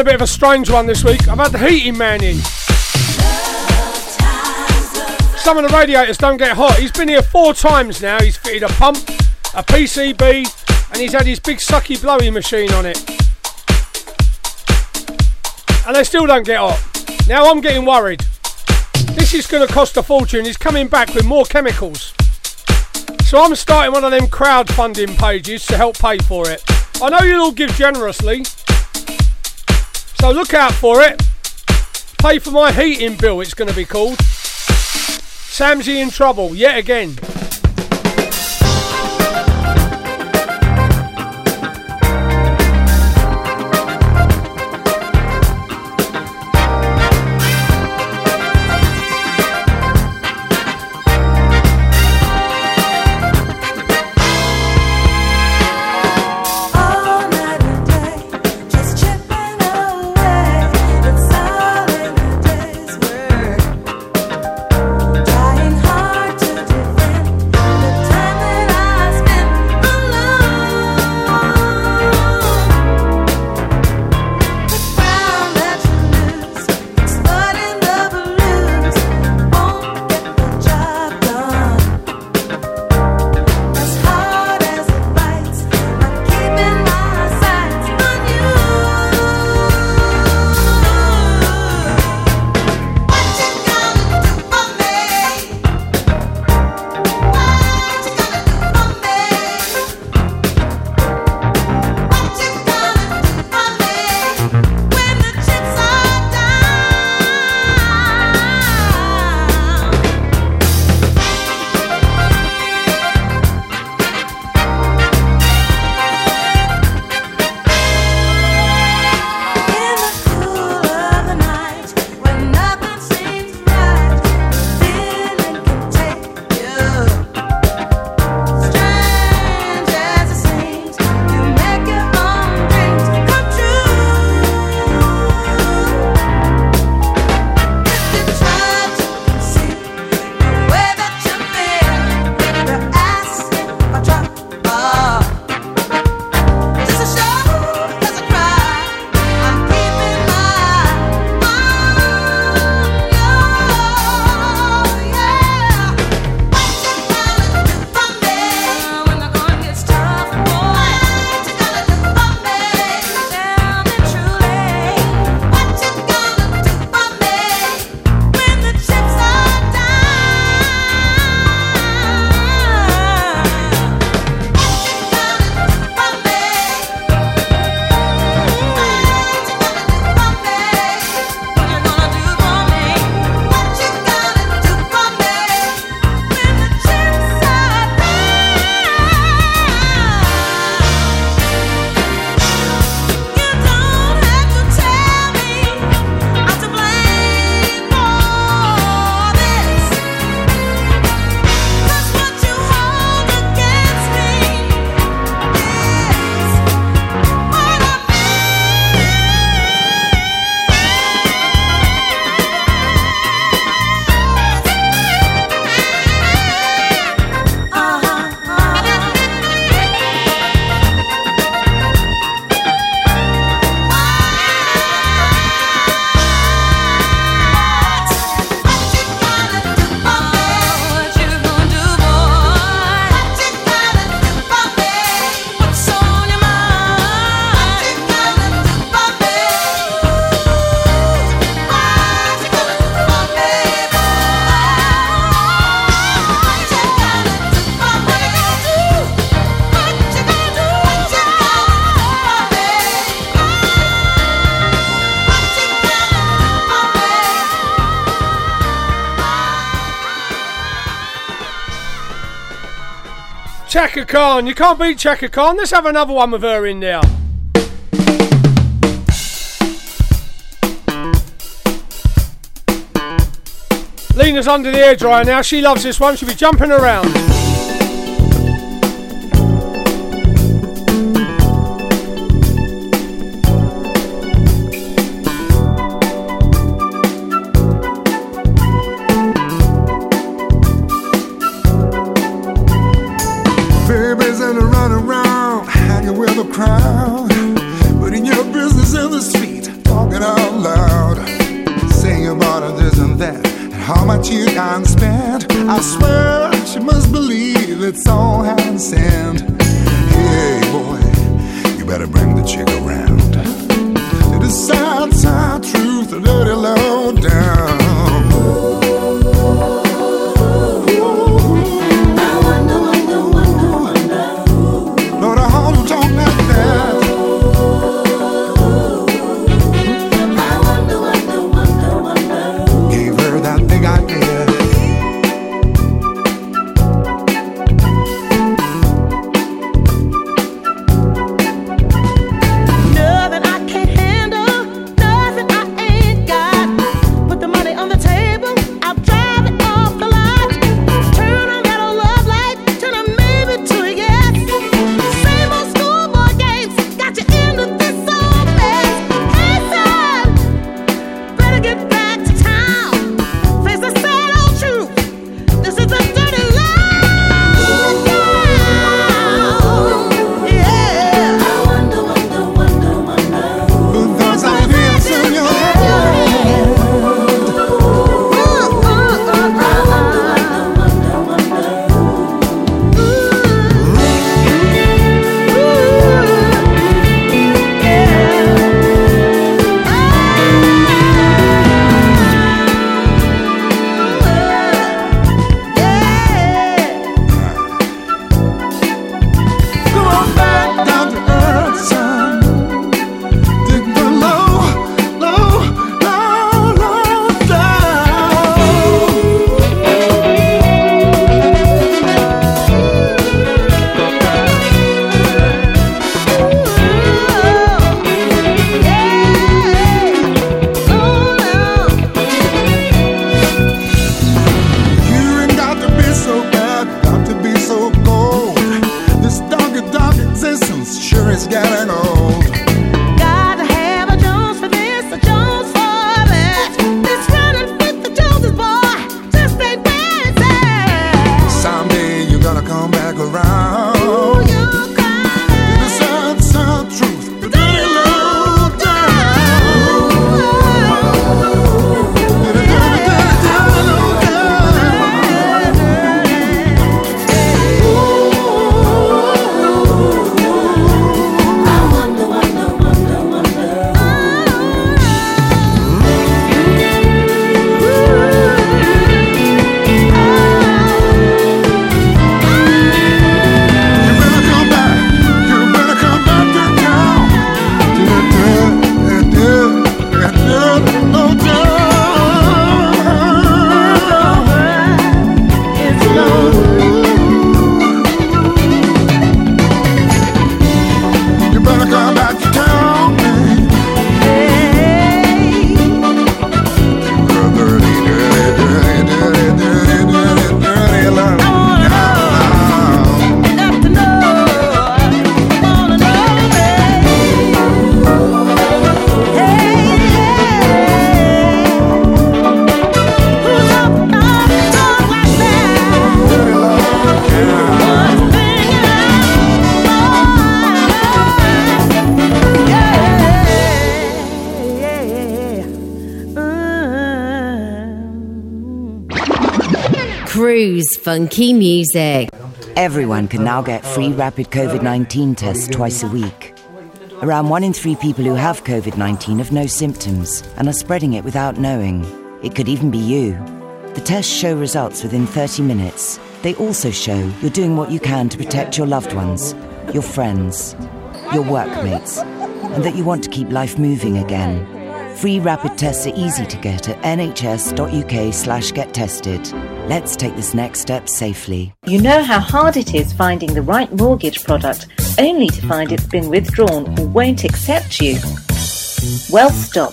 Speaker 2: Had a bit of a strange one this week. I've had the heating man in. Some of the radiators don't get hot. He's been here four times now. He's fitted a pump, a PCB, and he's had his big sucky blowy machine on it. And they still don't get hot. Now I'm getting worried. This is going to cost a fortune. He's coming back with more chemicals. So I'm starting one of them crowdfunding pages to help pay for it. I know you'll all give generously. So look out for it. Pay for my heating bill, it's going to be called. Samsy in trouble, yet again. Chaka Khan, you can't beat Chaka Khan. Let's have another one with her in there. Lena's under the hairdryer now. She loves this one. She'll be jumping around.
Speaker 30: Funky Music.
Speaker 8: Everyone can now get free rapid COVID 19 tests twice a week. Around one in three people who have COVID 19 have no symptoms and are spreading it without knowing. It could even be you. The tests show results within 30 minutes. They also show you're doing what you can to protect your loved ones, your friends, your workmates, and that you want to keep life moving again. Free rapid tests are easy to get at nhs.uk slash get tested. Let's take this next step safely.
Speaker 9: You know how hard it is finding the right mortgage product only to find it's been withdrawn or won't accept you? Well, stop.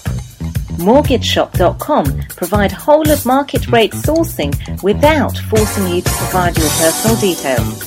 Speaker 9: MortgageShop.com provide whole of market rate sourcing without forcing you to provide your personal details.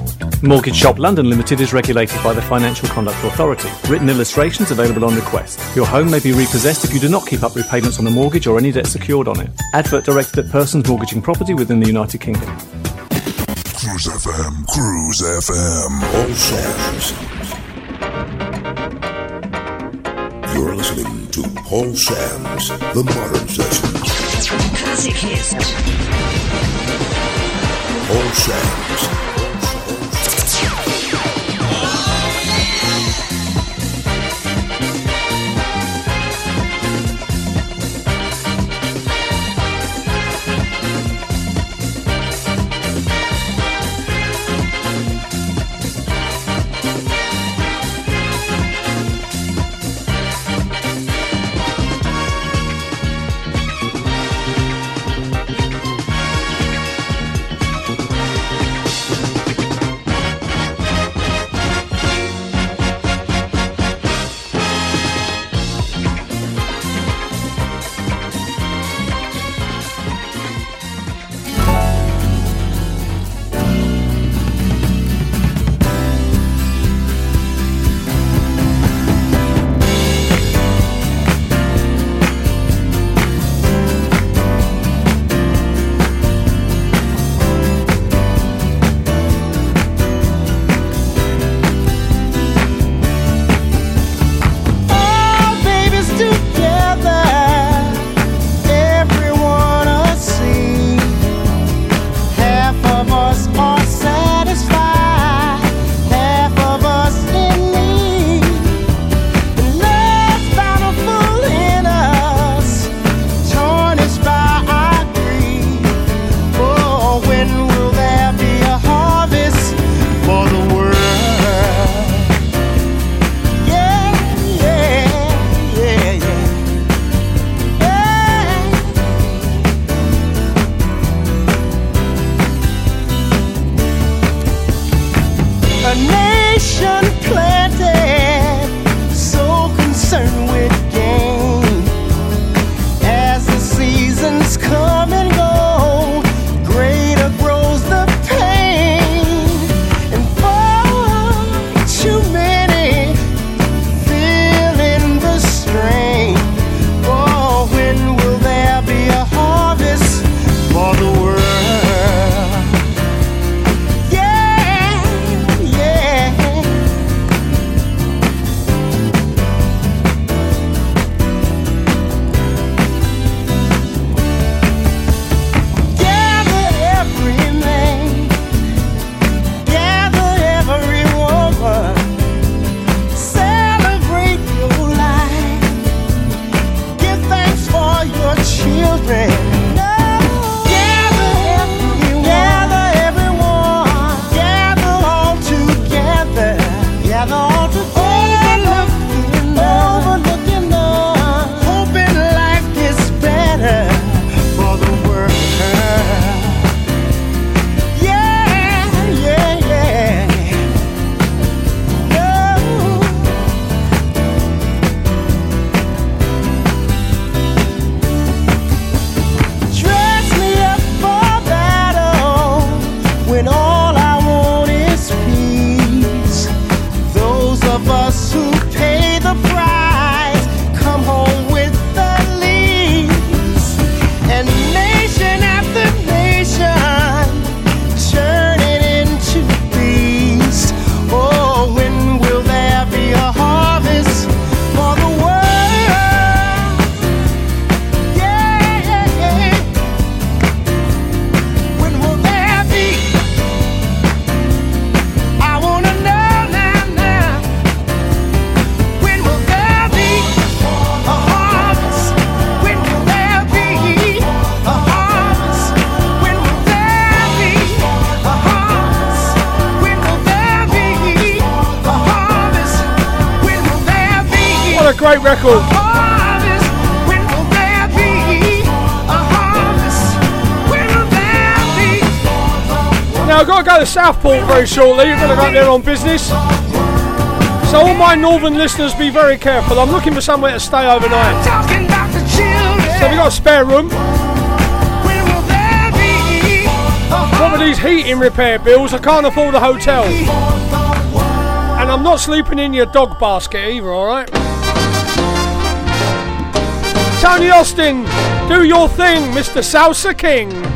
Speaker 10: Mortgage Shop London Limited is regulated by the Financial Conduct Authority. Written illustrations available on request. Your home may be repossessed if you do not keep up repayments on the mortgage or any debt secured on it. Advert directed at persons mortgaging property within the United Kingdom.
Speaker 23: Cruise FM, Cruise FM, all songs. You're listening to Paul Sams The Modern Session.
Speaker 31: Classic hits.
Speaker 23: Paul Sams
Speaker 7: Southport very shortly. You're going to go up there on business. So, all my northern listeners, be very careful. I'm looking for somewhere to stay overnight. So, we've got a spare room. What of these heating repair bills? I can't afford a hotel. And I'm not sleeping in your dog basket either, alright? Tony Austin, do your thing, Mr. Salsa King.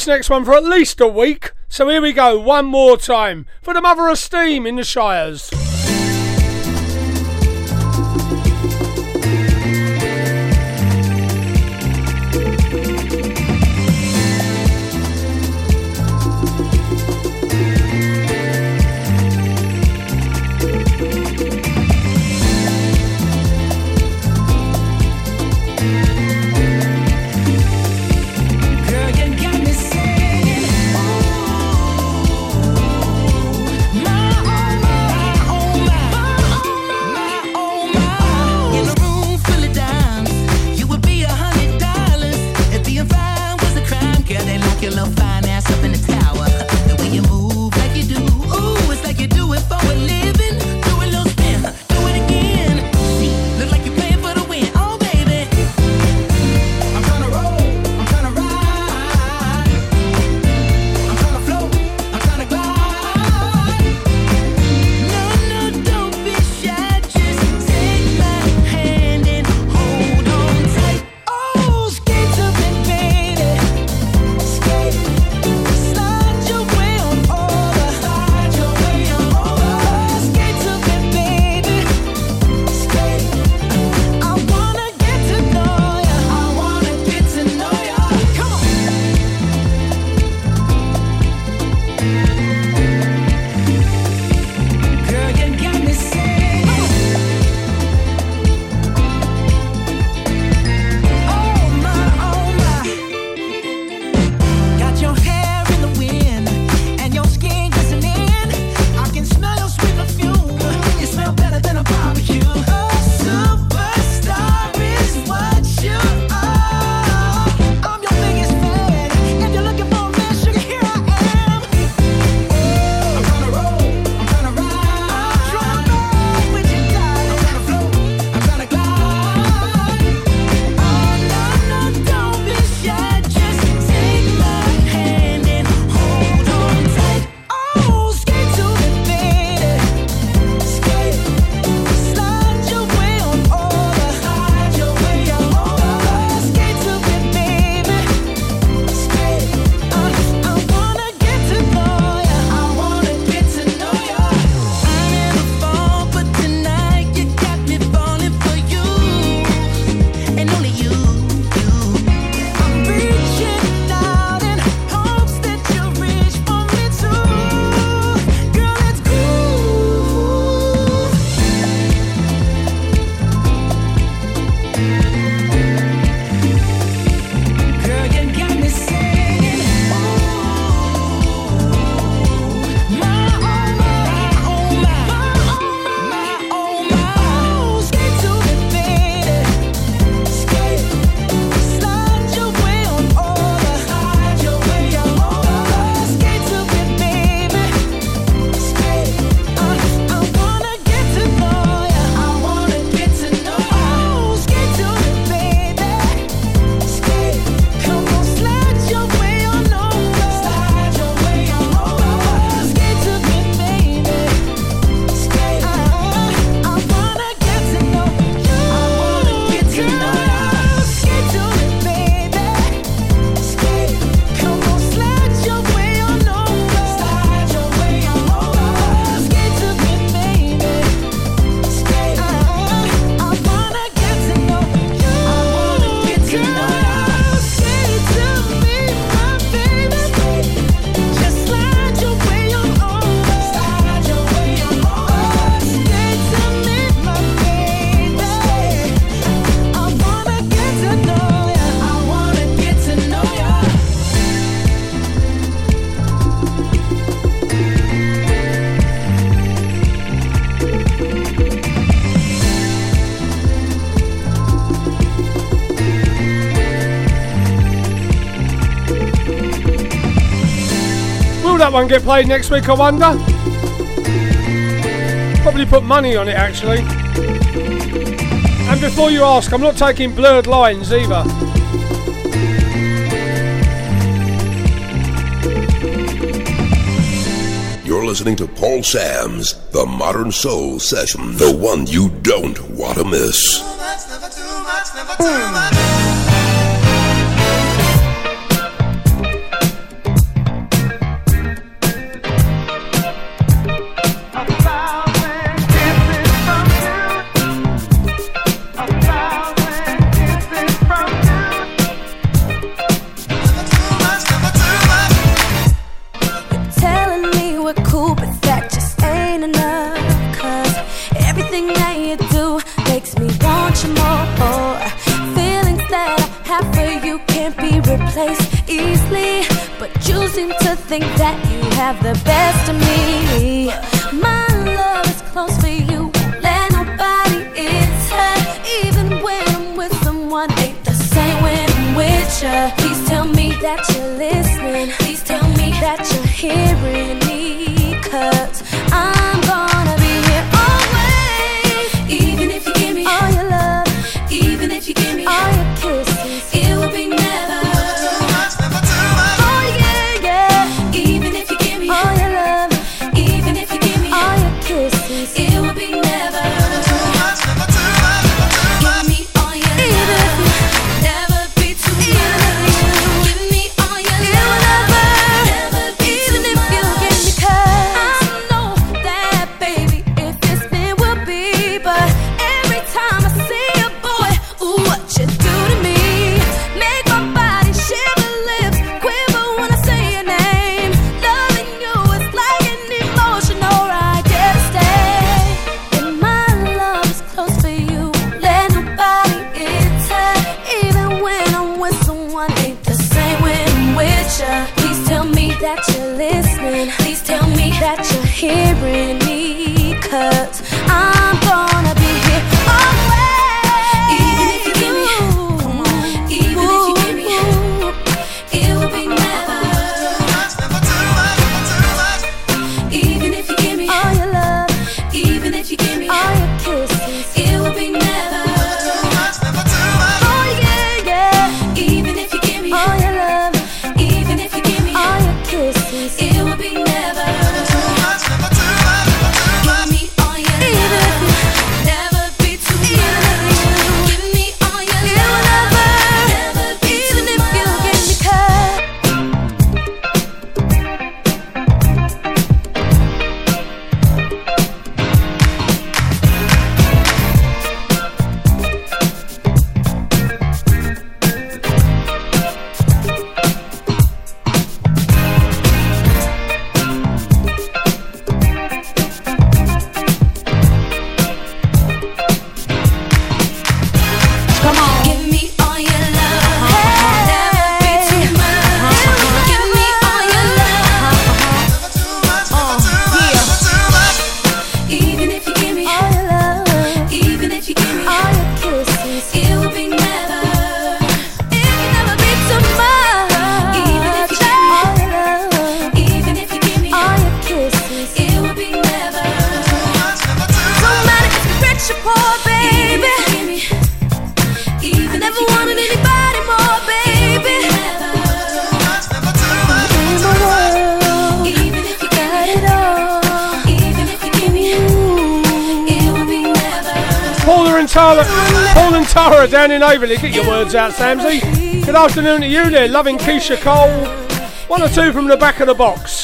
Speaker 7: This next one for at least a week, so here we go, one more time for the Mother of Steam in the Shires. one get played next week, I wonder? Probably put money on it, actually. And before you ask, I'm not taking blurred lines either.
Speaker 2: You're listening to Paul Sams The Modern Soul Session, the one you don't want to miss.
Speaker 7: afternoon, Overly. Get your words out, Samsy. Good afternoon to you there. Loving Keisha Cole. One or two from the back of the box.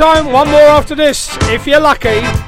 Speaker 25: Time, one more after this, if you're lucky.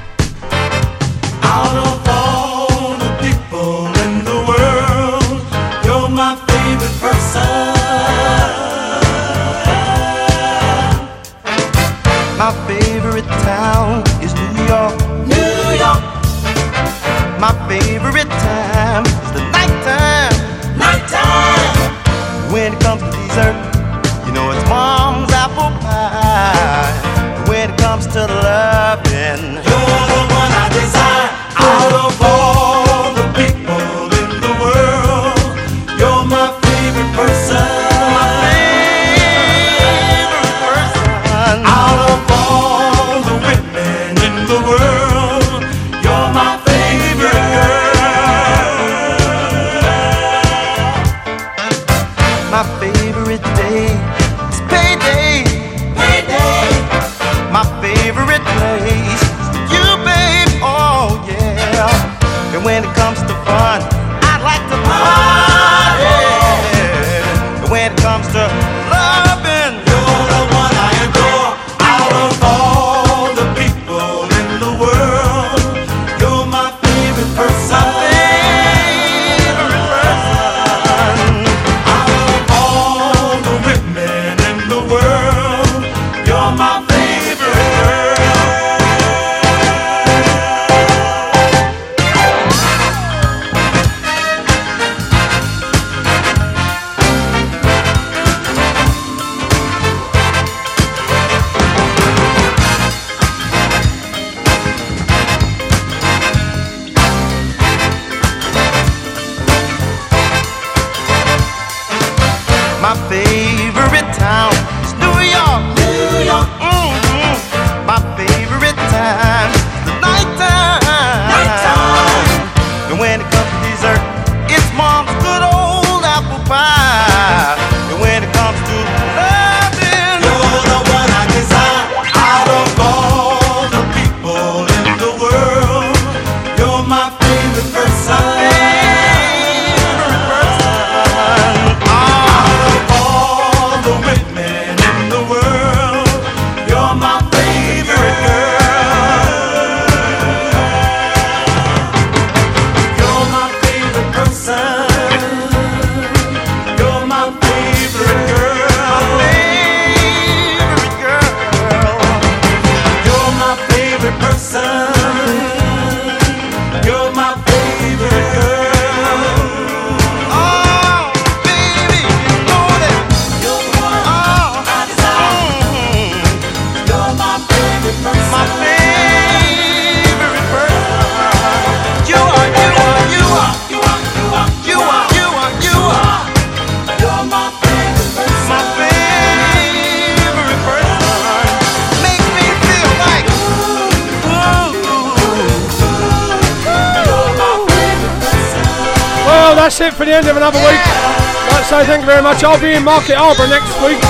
Speaker 25: Much. I'll be in Market Harborough next week,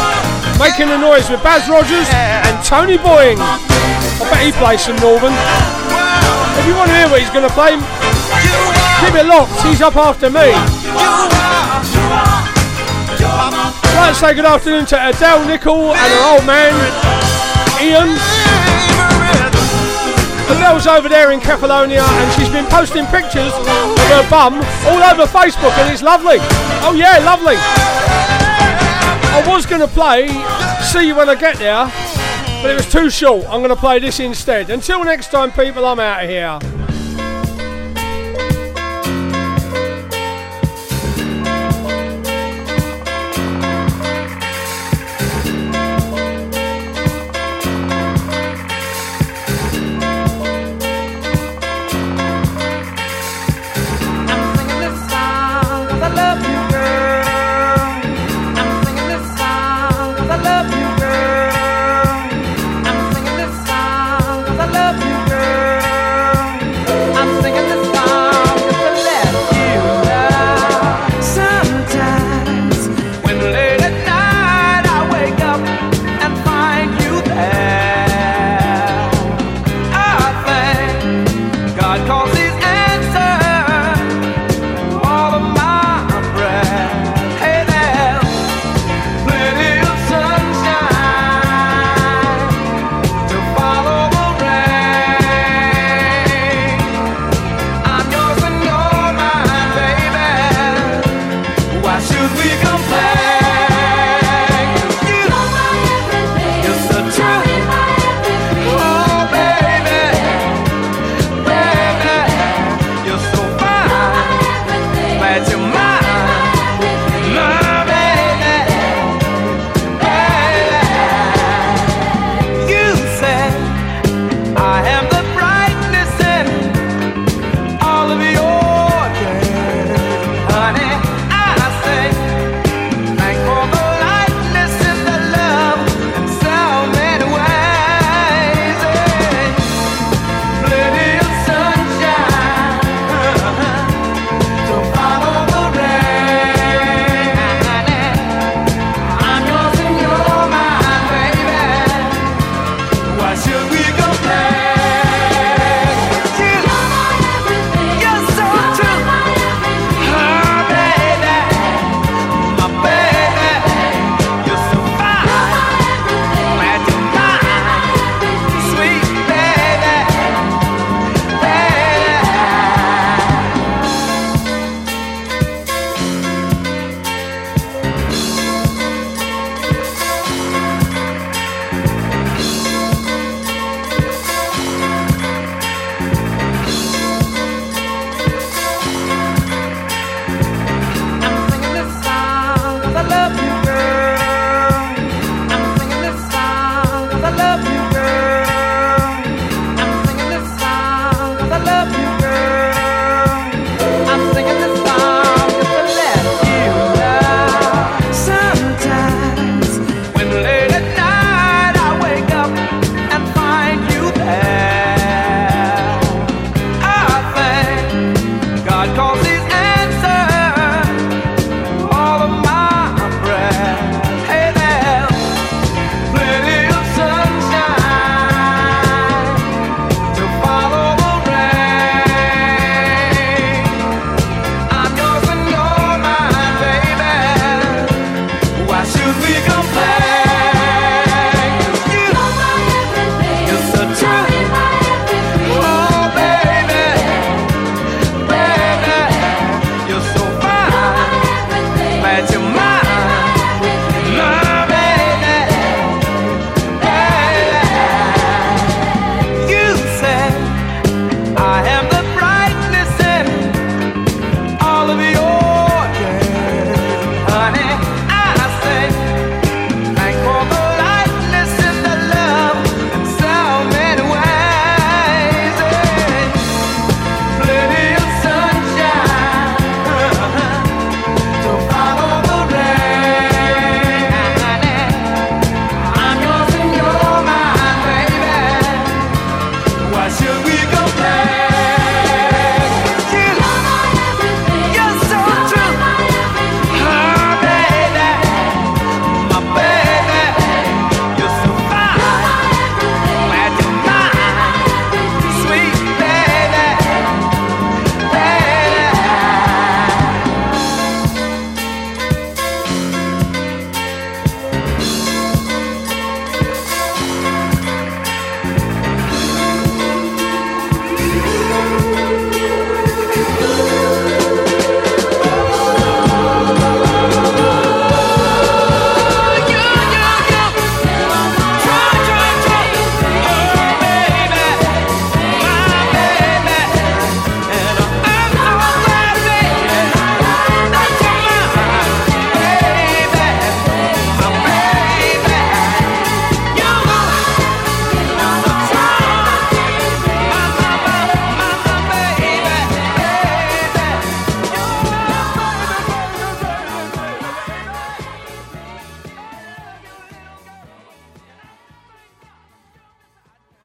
Speaker 25: making the noise with Baz Rogers and Tony Boying. I bet he plays some Northern. If you want to hear what he's going to play, keep it locked. He's up after me.
Speaker 7: I'd say good afternoon to Adele Nickel and her old man, Ian. Adele's over there in Catalonia and she's been posting pictures of her bum all over Facebook and it's lovely. Oh yeah, lovely. I was going to play See You When I Get There, but it was too short. I'm going to play this instead. Until next time, people, I'm out of here.